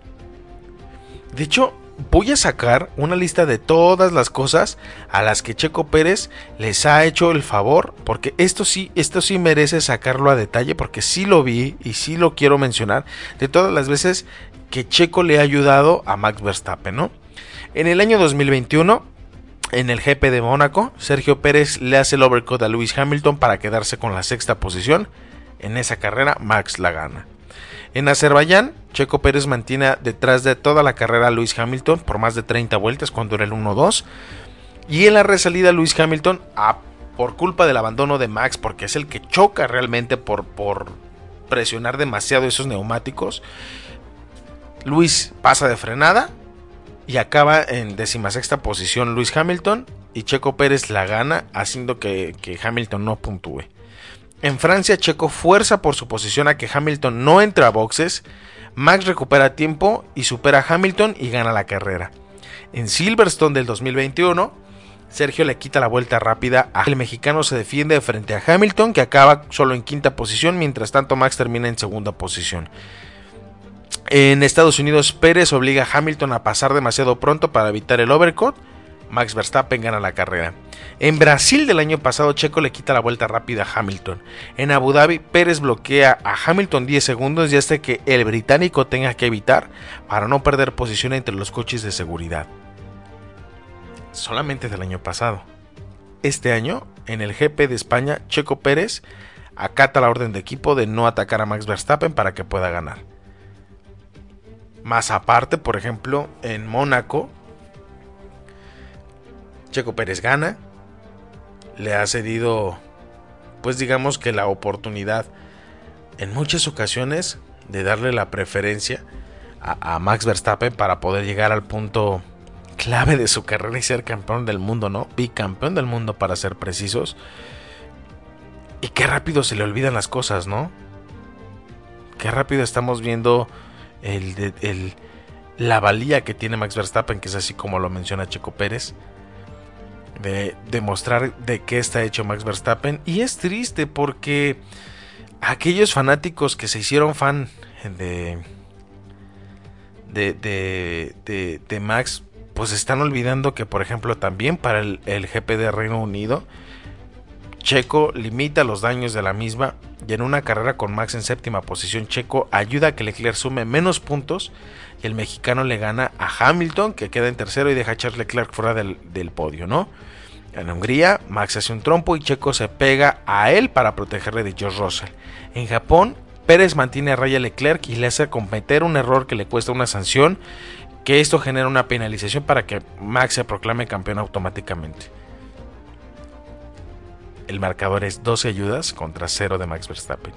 De hecho, voy a sacar una lista de todas las cosas a las que Checo Pérez les ha hecho el favor, porque esto sí, esto sí merece sacarlo a detalle, porque sí lo vi y sí lo quiero mencionar, de todas las veces que Checo le ha ayudado a Max Verstappen, ¿no? En el año 2021, en el GP de Mónaco, Sergio Pérez le hace el overcut a Lewis Hamilton para quedarse con la sexta posición. En esa carrera, Max la gana. En Azerbaiyán, Checo Pérez mantiene detrás de toda la carrera a Lewis Hamilton por más de 30 vueltas cuando era el 1-2. Y en la resalida, Lewis Hamilton, por culpa del abandono de Max, porque es el que choca realmente por, por presionar demasiado esos neumáticos, Luis pasa de frenada y acaba en decimasexta posición Luis Hamilton y Checo Pérez la gana haciendo que, Hamilton no puntúe. En Francia Checo fuerza por su posición a que Hamilton no entre a boxes, Max recupera tiempo y supera a Hamilton y gana la carrera. En Silverstone del 2021 Sergio le quita la vuelta rápida a el mexicano se defiende frente a Hamilton que acaba solo en quinta posición mientras tanto Max termina en segunda posición. En Estados Unidos, Pérez obliga a Hamilton a pasar demasiado pronto para evitar el overcut. Max Verstappen gana la carrera. En Brasil del año pasado, Checo le quita la vuelta rápida a Hamilton. En Abu Dhabi, Pérez bloquea a Hamilton 10 segundos y hasta que el británico tenga que evitar para no perder posición entre los coches de seguridad. Solamente del año pasado. Este año, en el GP de España, Checo Pérez acata la orden de equipo de no atacar a Max Verstappen para que pueda ganar. Más aparte, por ejemplo, en Mónaco, Checo Pérez gana, le ha cedido, pues digamos que la oportunidad en muchas ocasiones de darle la preferencia a, Max Verstappen para poder llegar al punto clave de su carrera y ser campeón del mundo, ¿no? Bicampeón del mundo para ser precisos. Y qué rápido se le olvidan las cosas, ¿no? Qué rápido estamos viendo el, la valía que tiene Max Verstappen, que es así como lo menciona Checo Pérez. De demostrar de qué está hecho Max Verstappen. Y es triste porque aquellos fanáticos que se hicieron fan de, de, de, Max, pues están olvidando que, por ejemplo, también para el, el GP de Reino Unido, Checo limita los daños de la misma y en una carrera con Max en séptima posición, Checo ayuda a que Leclerc sume menos puntos y el mexicano le gana a Hamilton, que queda en tercero y deja a Charles Leclerc fuera del, podio, ¿no? En Hungría, Max hace un trompo y Checo se pega a él para protegerle de George Russell. En Japón, Pérez mantiene a raya Leclerc y le hace cometer un error que le cuesta una sanción, que esto genera una penalización para que Max se proclame campeón automáticamente. El marcador es 12 ayudas contra 0 de Max Verstappen.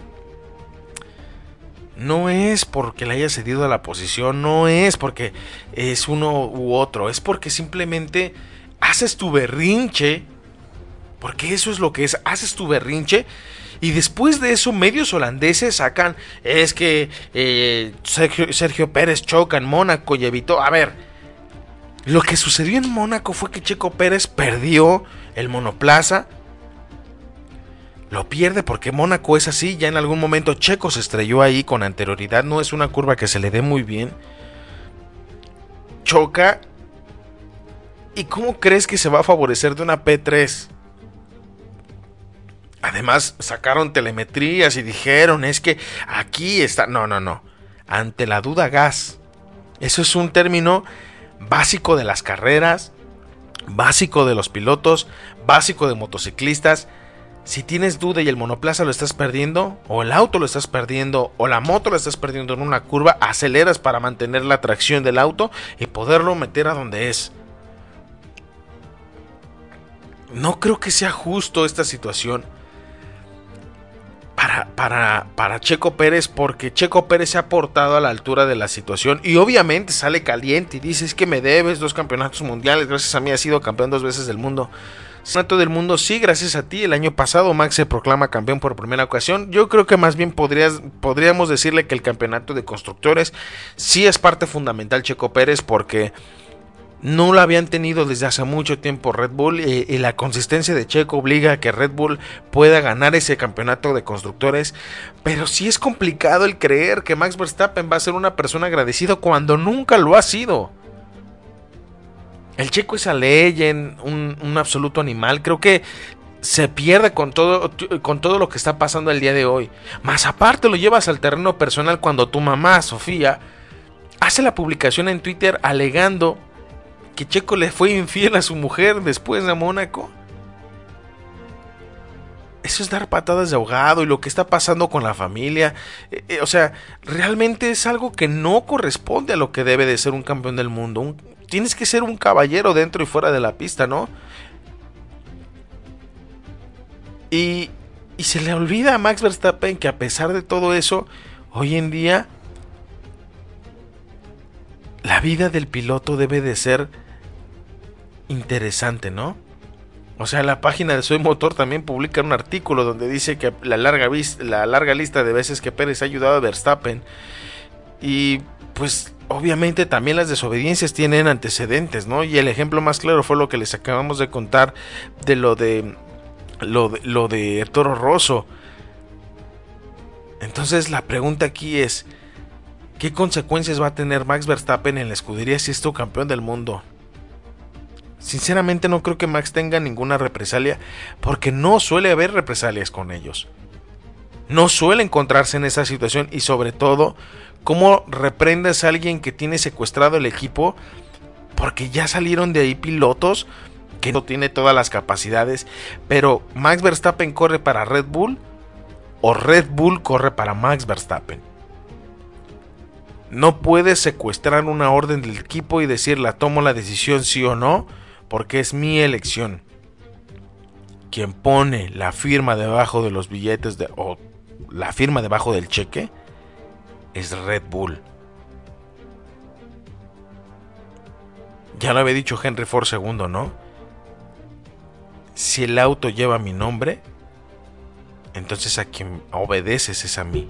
No es porque le haya cedido a la posición, no es porque es uno u otro, es porque simplemente haces tu berrinche, porque eso es lo que es, haces tu berrinche y después de eso medios holandeses sacan, es que eh, Sergio, Pérez choca en Mónaco y evitó, a ver, lo que sucedió en Mónaco fue que Checo Pérez perdió el monoplaza. Lo pierde porque Mónaco es así, ya en algún momento Checo se estrelló ahí con anterioridad, no es una curva que se le dé muy bien. Choca ¿Y cómo crees que se va a favorecer de una P3? Además, sacaron telemetrías y dijeron, es que aquí está... No, no, no. Ante la duda gas. Eso es un término básico de las carreras, básico de los pilotos, básico de motociclistas. Si tienes duda y el monoplaza lo estás perdiendo, o el auto lo estás perdiendo, o la moto lo estás perdiendo en una curva, aceleras para mantener la tracción del auto y poderlo meter a donde es. No creo que sea justo esta situación para, para, para, Checo Pérez porque Checo Pérez se ha portado a la altura de la situación y obviamente sale caliente y dice es que me debes dos campeonatos mundiales, gracias a mí ha sido campeón dos veces del mundo. Campeonato del mundo, sí, gracias a ti. El año pasado Max se proclama campeón por primera ocasión. Yo creo que más bien podrías, podríamos decirle que el campeonato de constructores sí es parte fundamental Checo Pérez porque no lo habían tenido desde hace mucho tiempo Red Bull y, la consistencia de Checo obliga a que Red Bull pueda ganar ese campeonato de constructores. Pero sí es complicado el creer que Max Verstappen va a ser una persona agradecida cuando nunca lo ha sido. El Checo es a legend, un, un absoluto animal. Creo que se pierde con todo, con todo lo que está pasando el día de hoy. Más aparte lo llevas al terreno personal cuando tu mamá, Sofía, hace la publicación en Twitter alegando que Checo le fue infiel a su mujer después de Mónaco. Eso es dar patadas de ahogado y lo que está pasando con la familia. Eh, eh, o sea, realmente es algo que no corresponde a lo que debe de ser un campeón del mundo. Tienes que ser un caballero dentro y fuera de la pista, ¿no? Y, y se le olvida a Max Verstappen que a pesar de todo eso, hoy en día la vida del piloto debe de ser interesante, ¿no? O sea, la página de Soy Motor también publica un artículo donde dice que la larga, la larga lista de veces que Pérez ha ayudado a Verstappen. Y pues obviamente también las desobediencias tienen antecedentes, ¿no? Y el ejemplo más claro fue lo que les acabamos de contar de lo de lo de, lo de Toro Rosso. Entonces la pregunta aquí es, ¿qué consecuencias va a tener Max Verstappen en la escudería si es tu campeón del mundo? Sinceramente no creo que Max tenga ninguna represalia porque no suele haber represalias con ellos. No suele encontrarse en esa situación y sobre todo cómo reprendes a alguien que tiene secuestrado el equipo porque ya salieron de ahí pilotos que no tiene todas las capacidades, pero Max Verstappen corre para Red Bull o Red Bull corre para Max Verstappen. No puedes secuestrar una orden del equipo y decir la tomo la decisión sí o no, porque es mi elección. Quien pone la firma debajo de los billetes de, o la firma debajo del cheque es Red Bull. Ya lo había dicho Henry Ford II, ¿no? Si el auto lleva mi nombre, entonces a quien obedeces es a mí.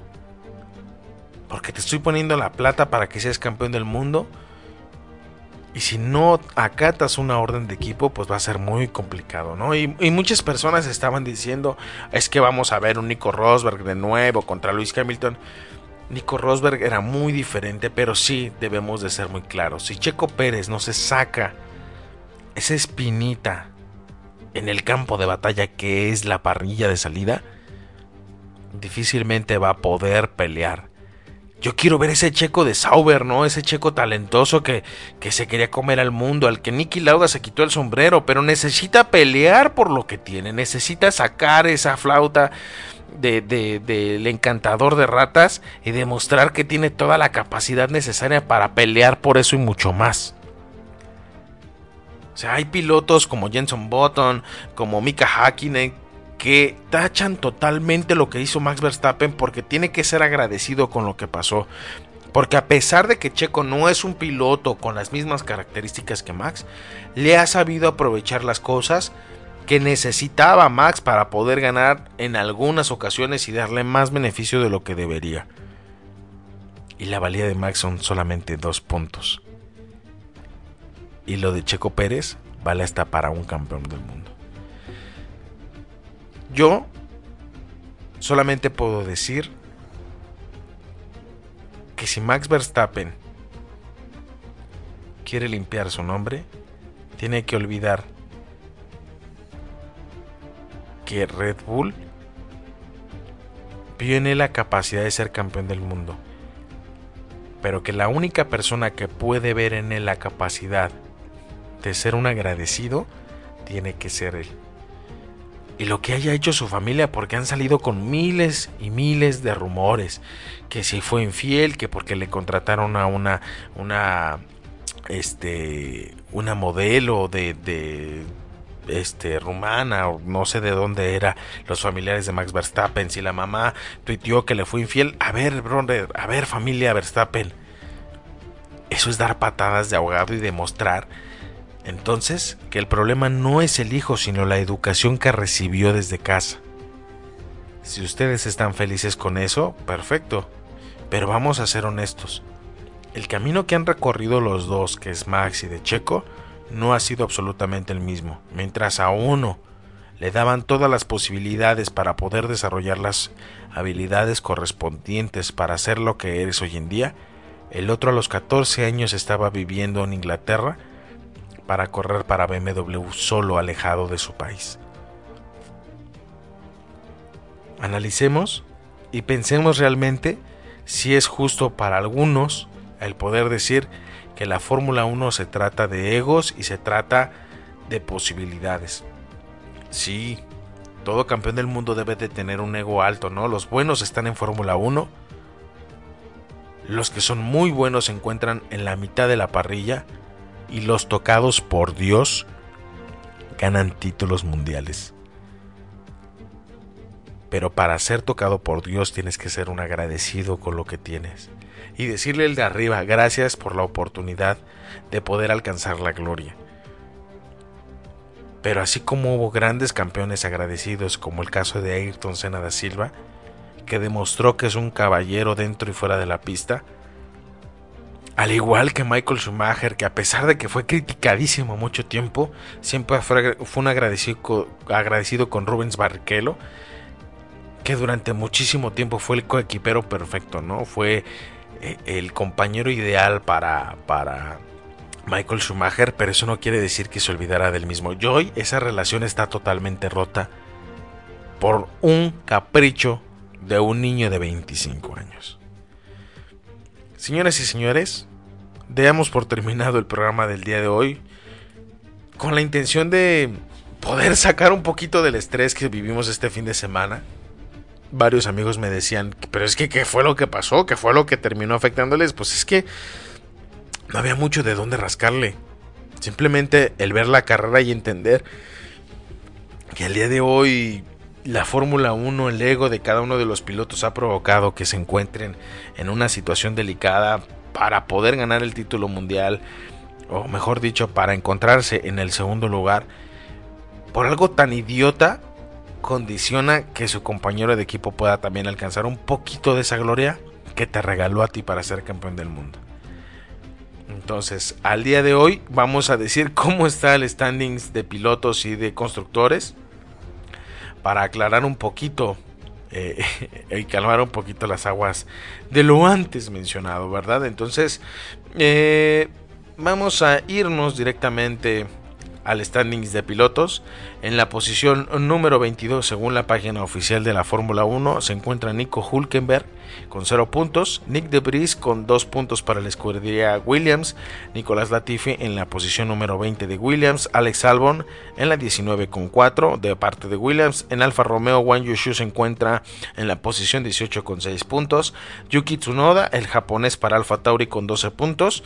Porque te estoy poniendo la plata para que seas campeón del mundo. Y si no acatas una orden de equipo, pues va a ser muy complicado, ¿no? Y, muchas personas estaban diciendo, es que vamos a ver un Nico Rosberg de nuevo contra Luis Hamilton. Nico Rosberg era muy diferente, pero sí debemos de ser muy claros. Si Checo Pérez no se saca esa espinita en el campo de batalla que es la parrilla de salida, difícilmente va a poder pelear. Yo quiero ver ese checo de Sauber, ¿no? Ese checo talentoso que, que se quería comer al mundo, al que Nicky Lauda se quitó el sombrero, pero necesita pelear por lo que tiene, necesita sacar esa flauta del de, encantador de ratas y demostrar que tiene toda la capacidad necesaria para pelear por eso y mucho más. O sea, hay pilotos como Jenson Button, como Mika Hakkinen, que tachan totalmente lo que hizo Max Verstappen porque tiene que ser agradecido con lo que pasó. Porque a pesar de que Checo no es un piloto con las mismas características que Max, le ha sabido aprovechar las cosas que necesitaba Max para poder ganar en algunas ocasiones y darle más beneficio de lo que debería. Y la valía de Max son solamente dos puntos. Y lo de Checo Pérez vale hasta para un campeón del mundo. Yo solamente puedo decir que si Max Verstappen quiere limpiar su nombre, tiene que olvidar que Red Bull vio en él la capacidad de ser campeón del mundo, pero que la única persona que puede ver en él la capacidad de ser un agradecido tiene que ser él y lo que haya hecho su familia, porque han salido con miles y miles de rumores, que si fue infiel, que porque le contrataron a una, una, este, una modelo de, de este, rumana o no sé de dónde era los familiares de Max Verstappen, si la mamá tuiteó que le fue infiel, a ver, brother, a ver familia Verstappen, eso es dar patadas de ahogado y demostrar entonces, que el problema no es el hijo, sino la educación que recibió desde casa. Si ustedes están felices con eso, perfecto. Pero vamos a ser honestos. El camino que han recorrido los dos, que es Max y de Checo, no ha sido absolutamente el mismo. Mientras a uno le daban todas las posibilidades para poder desarrollar las habilidades correspondientes para ser lo que eres hoy en día, el otro a los 14 años estaba viviendo en Inglaterra para correr para BMW solo alejado de su país. Analicemos y pensemos realmente si es justo para algunos el poder decir que la Fórmula 1 se trata de egos y se trata de posibilidades. Sí, todo campeón del mundo debe de tener un ego alto, ¿no? Los buenos están en Fórmula 1. Los que son muy buenos se encuentran en la mitad de la parrilla y los tocados por Dios ganan títulos mundiales. Pero para ser tocado por Dios tienes que ser un agradecido con lo que tienes y decirle el de arriba gracias por la oportunidad de poder alcanzar la gloria. Pero así como hubo grandes campeones agradecidos como el caso de Ayrton Senna da Silva, que demostró que es un caballero dentro y fuera de la pista, al igual que Michael Schumacher, que a pesar de que fue criticadísimo mucho tiempo, siempre fue, un agradecido, agradecido con Rubens Barrichello, que durante muchísimo tiempo fue el coequipero perfecto, ¿no? Fue eh, el compañero ideal para, para Michael Schumacher, pero eso no quiere decir que se olvidara del mismo. Y hoy esa relación está totalmente rota por un capricho de un niño de 25 años. Señoras y señores, demos por terminado el programa del día de hoy con la intención de poder sacar un poquito del estrés que vivimos este fin de semana. varios amigos me decían, pero es que ¿qué fue lo que pasó? ¿Qué fue lo que terminó afectándoles? Pues es que no había mucho de dónde rascarle. Simplemente el ver la carrera y entender que al día de hoy la Fórmula 1, el ego de cada uno de los pilotos ha provocado que se encuentren en una situación delicada para poder ganar el título mundial, o mejor dicho, para encontrarse en el segundo lugar, por algo tan idiota, condiciona que su compañero de equipo pueda también alcanzar un poquito de esa gloria que te regaló a ti para ser campeón del mundo. Entonces, al día de hoy vamos a decir cómo está el standings de pilotos y de constructores para aclarar un poquito eh, y calmar un poquito las aguas de lo antes mencionado, ¿verdad? Entonces, eh, vamos a irnos directamente al standings de pilotos. En la posición número 22, según la página oficial de la Fórmula 1, se encuentra Nico Hulkenberg con 0 puntos, Nick de Debris con 2 puntos para la escudería Williams, Nicolás Latifi en la posición número 20 de Williams, Alex Albon en la 19 con 4 de parte de Williams, en Alfa Romeo Wang Yushu se encuentra en la posición 18 con 6 puntos, Yuki Tsunoda, el japonés para Alfa Tauri con 12 puntos,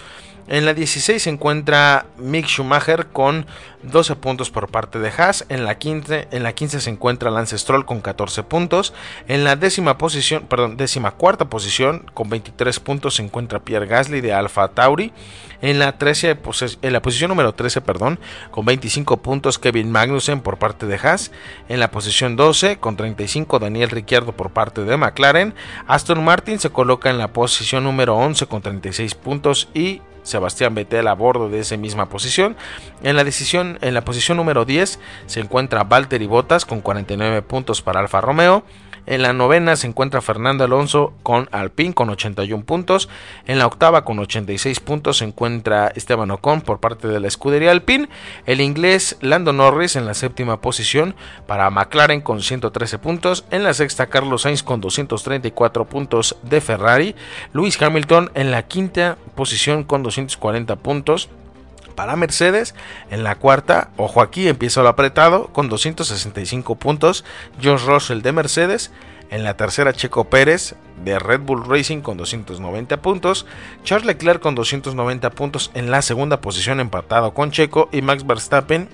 en la 16 se encuentra Mick Schumacher con 12 puntos por parte de Haas. En la 15, en la 15 se encuentra Lance Stroll con 14 puntos. En la décima posición, perdón, décima cuarta posición con 23 puntos se encuentra Pierre Gasly de Alfa Tauri. En la, 13, en la posición número 13, perdón, con 25 puntos Kevin Magnussen por parte de Haas. En la posición 12 con 35 Daniel Ricciardo por parte de McLaren. Aston Martin se coloca en la posición número 11 con 36 puntos y Sebastián Vettel a bordo de esa misma posición. En la, decisión, en la posición número 10 se encuentra Valtteri Bottas con 49 puntos para Alfa Romeo. En la novena se encuentra Fernando Alonso con Alpine con 81 puntos. En la octava con 86 puntos se encuentra Esteban Ocon por parte de la escudería Alpine. El inglés Lando Norris en la séptima posición para McLaren con 113 puntos. En la sexta Carlos Sainz con 234 puntos de Ferrari. Lewis Hamilton en la quinta posición con 240 puntos para Mercedes. En la cuarta, ojo aquí, empieza lo apretado con 265 puntos. George Russell de Mercedes. En la tercera, Checo Pérez de Red Bull Racing con 290 puntos. Charles Leclerc con 290 puntos en la segunda posición empatado con Checo. Y Max Verstappen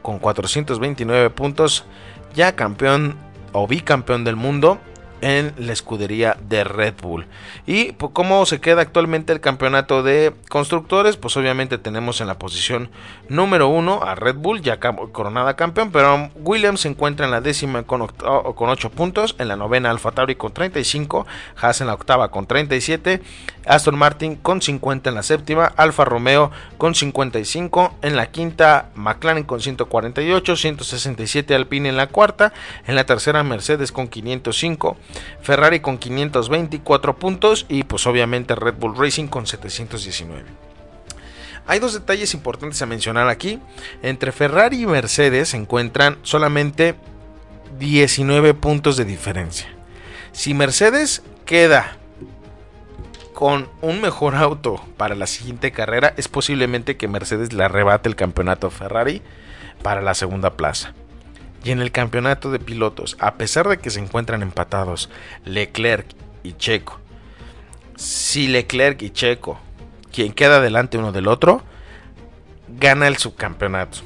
con 429 puntos. Ya campeón o bicampeón del mundo en la escudería de Red Bull. Y pues, cómo se queda actualmente el campeonato de constructores, pues obviamente tenemos en la posición número uno a Red Bull, ya coronada campeón, pero Williams se encuentra en la décima con, con 8 puntos, en la novena Alfa Tauri con 35, Haas en la octava con 37, Aston Martin con 50 en la séptima, Alfa Romeo con 55, en la quinta McLaren con 148, 167 Alpine en la cuarta, en la tercera Mercedes con 505, Ferrari con 524 puntos y pues obviamente Red Bull Racing con 719. Hay dos detalles importantes a mencionar aquí. Entre Ferrari y Mercedes se encuentran solamente 19 puntos de diferencia. Si Mercedes queda con un mejor auto para la siguiente carrera, es posiblemente que Mercedes le arrebate el campeonato a Ferrari para la segunda plaza. Y en el campeonato de pilotos, a pesar de que se encuentran empatados Leclerc y Checo, si Leclerc y Checo, quien queda delante uno del otro, gana el subcampeonato.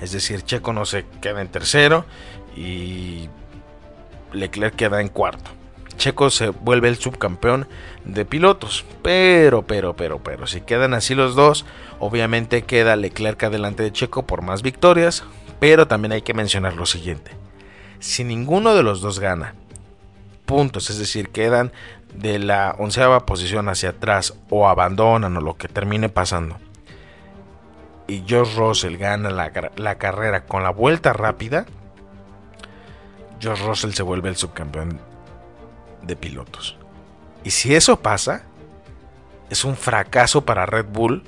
Es decir, Checo no se queda en tercero y Leclerc queda en cuarto. Checo se vuelve el subcampeón de pilotos. Pero, pero, pero, pero, si quedan así los dos, obviamente queda Leclerc adelante de Checo por más victorias, pero también hay que mencionar lo siguiente. Si ninguno de los dos gana puntos, es decir, quedan de la onceava posición hacia atrás o abandonan o lo que termine pasando, y George Russell gana la, carrera con la vuelta rápida, George Russell se vuelve el subcampeón de pilotos. Y si eso pasa, es un fracaso para Red Bull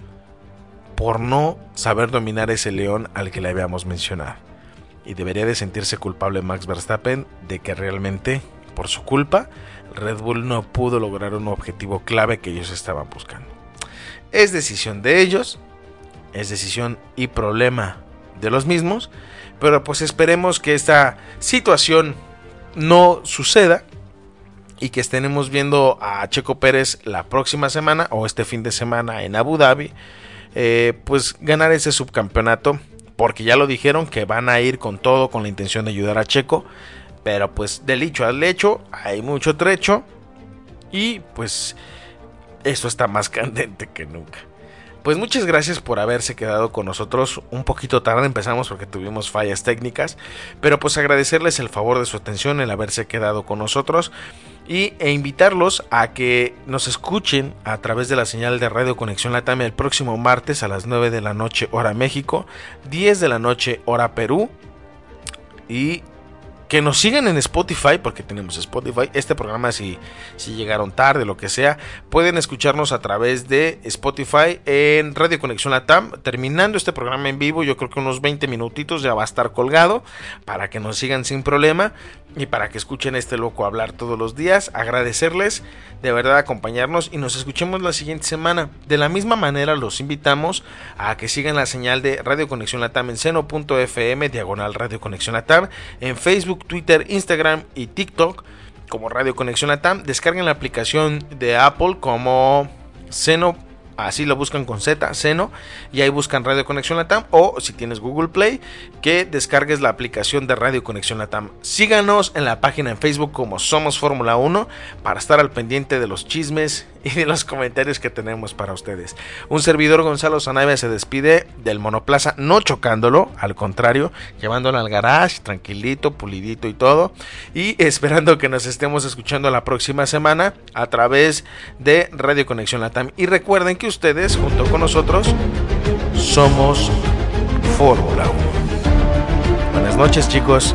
por no saber dominar ese león al que le habíamos mencionado. Y debería de sentirse culpable Max Verstappen de que realmente, por su culpa, Red Bull no pudo lograr un objetivo clave que ellos estaban buscando. Es decisión de ellos, es decisión y problema de los mismos, pero pues esperemos que esta situación no suceda y que estemos viendo a Checo Pérez la próxima semana o este fin de semana en Abu Dhabi, eh, pues ganar ese subcampeonato, porque ya lo dijeron que van a ir con todo con la intención de ayudar a Checo, pero pues del dicho al hecho hay mucho trecho y pues eso está más candente que nunca. Pues muchas gracias por haberse quedado con nosotros. Un poquito tarde empezamos porque tuvimos fallas técnicas, pero pues agradecerles el favor de su atención, el haberse quedado con nosotros y, e invitarlos a que nos escuchen a través de la señal de Radio Conexión Latam el próximo martes a las 9 de la noche hora México, 10 de la noche hora Perú y que nos sigan en Spotify, porque tenemos Spotify. Este programa, si, si llegaron tarde, lo que sea, pueden escucharnos a través de Spotify en Radio Conexión Latam. Terminando este programa en vivo, yo creo que unos 20 minutitos ya va a estar colgado para que nos sigan sin problema y para que escuchen este loco hablar todos los días. Agradecerles de verdad acompañarnos y nos escuchemos la siguiente semana. De la misma manera los invitamos a que sigan la señal de Radio Conexión Latam en seno.fm, diagonal Radio Conexión Latam, en Facebook, Twitter, Instagram y TikTok como Radio Conexión Latam. Descarguen la aplicación de Apple como seno así lo buscan con Z, Seno, y ahí buscan Radio Conexión Latam, o si tienes Google Play, que descargues la aplicación de Radio Conexión Latam. Síganos en la página en Facebook como Somos Fórmula 1 para estar al pendiente de los chismes y de los comentarios que tenemos para ustedes. Un servidor Gonzalo Zanave se despide del monoplaza, no chocándolo, al contrario, llevándolo al garage, tranquilito, pulidito y todo, y esperando que nos estemos escuchando la próxima semana a través de Radio Conexión Latam. Y recuerden que ustedes, junto con nosotros, somos Fórmula 1. Buenas noches chicos.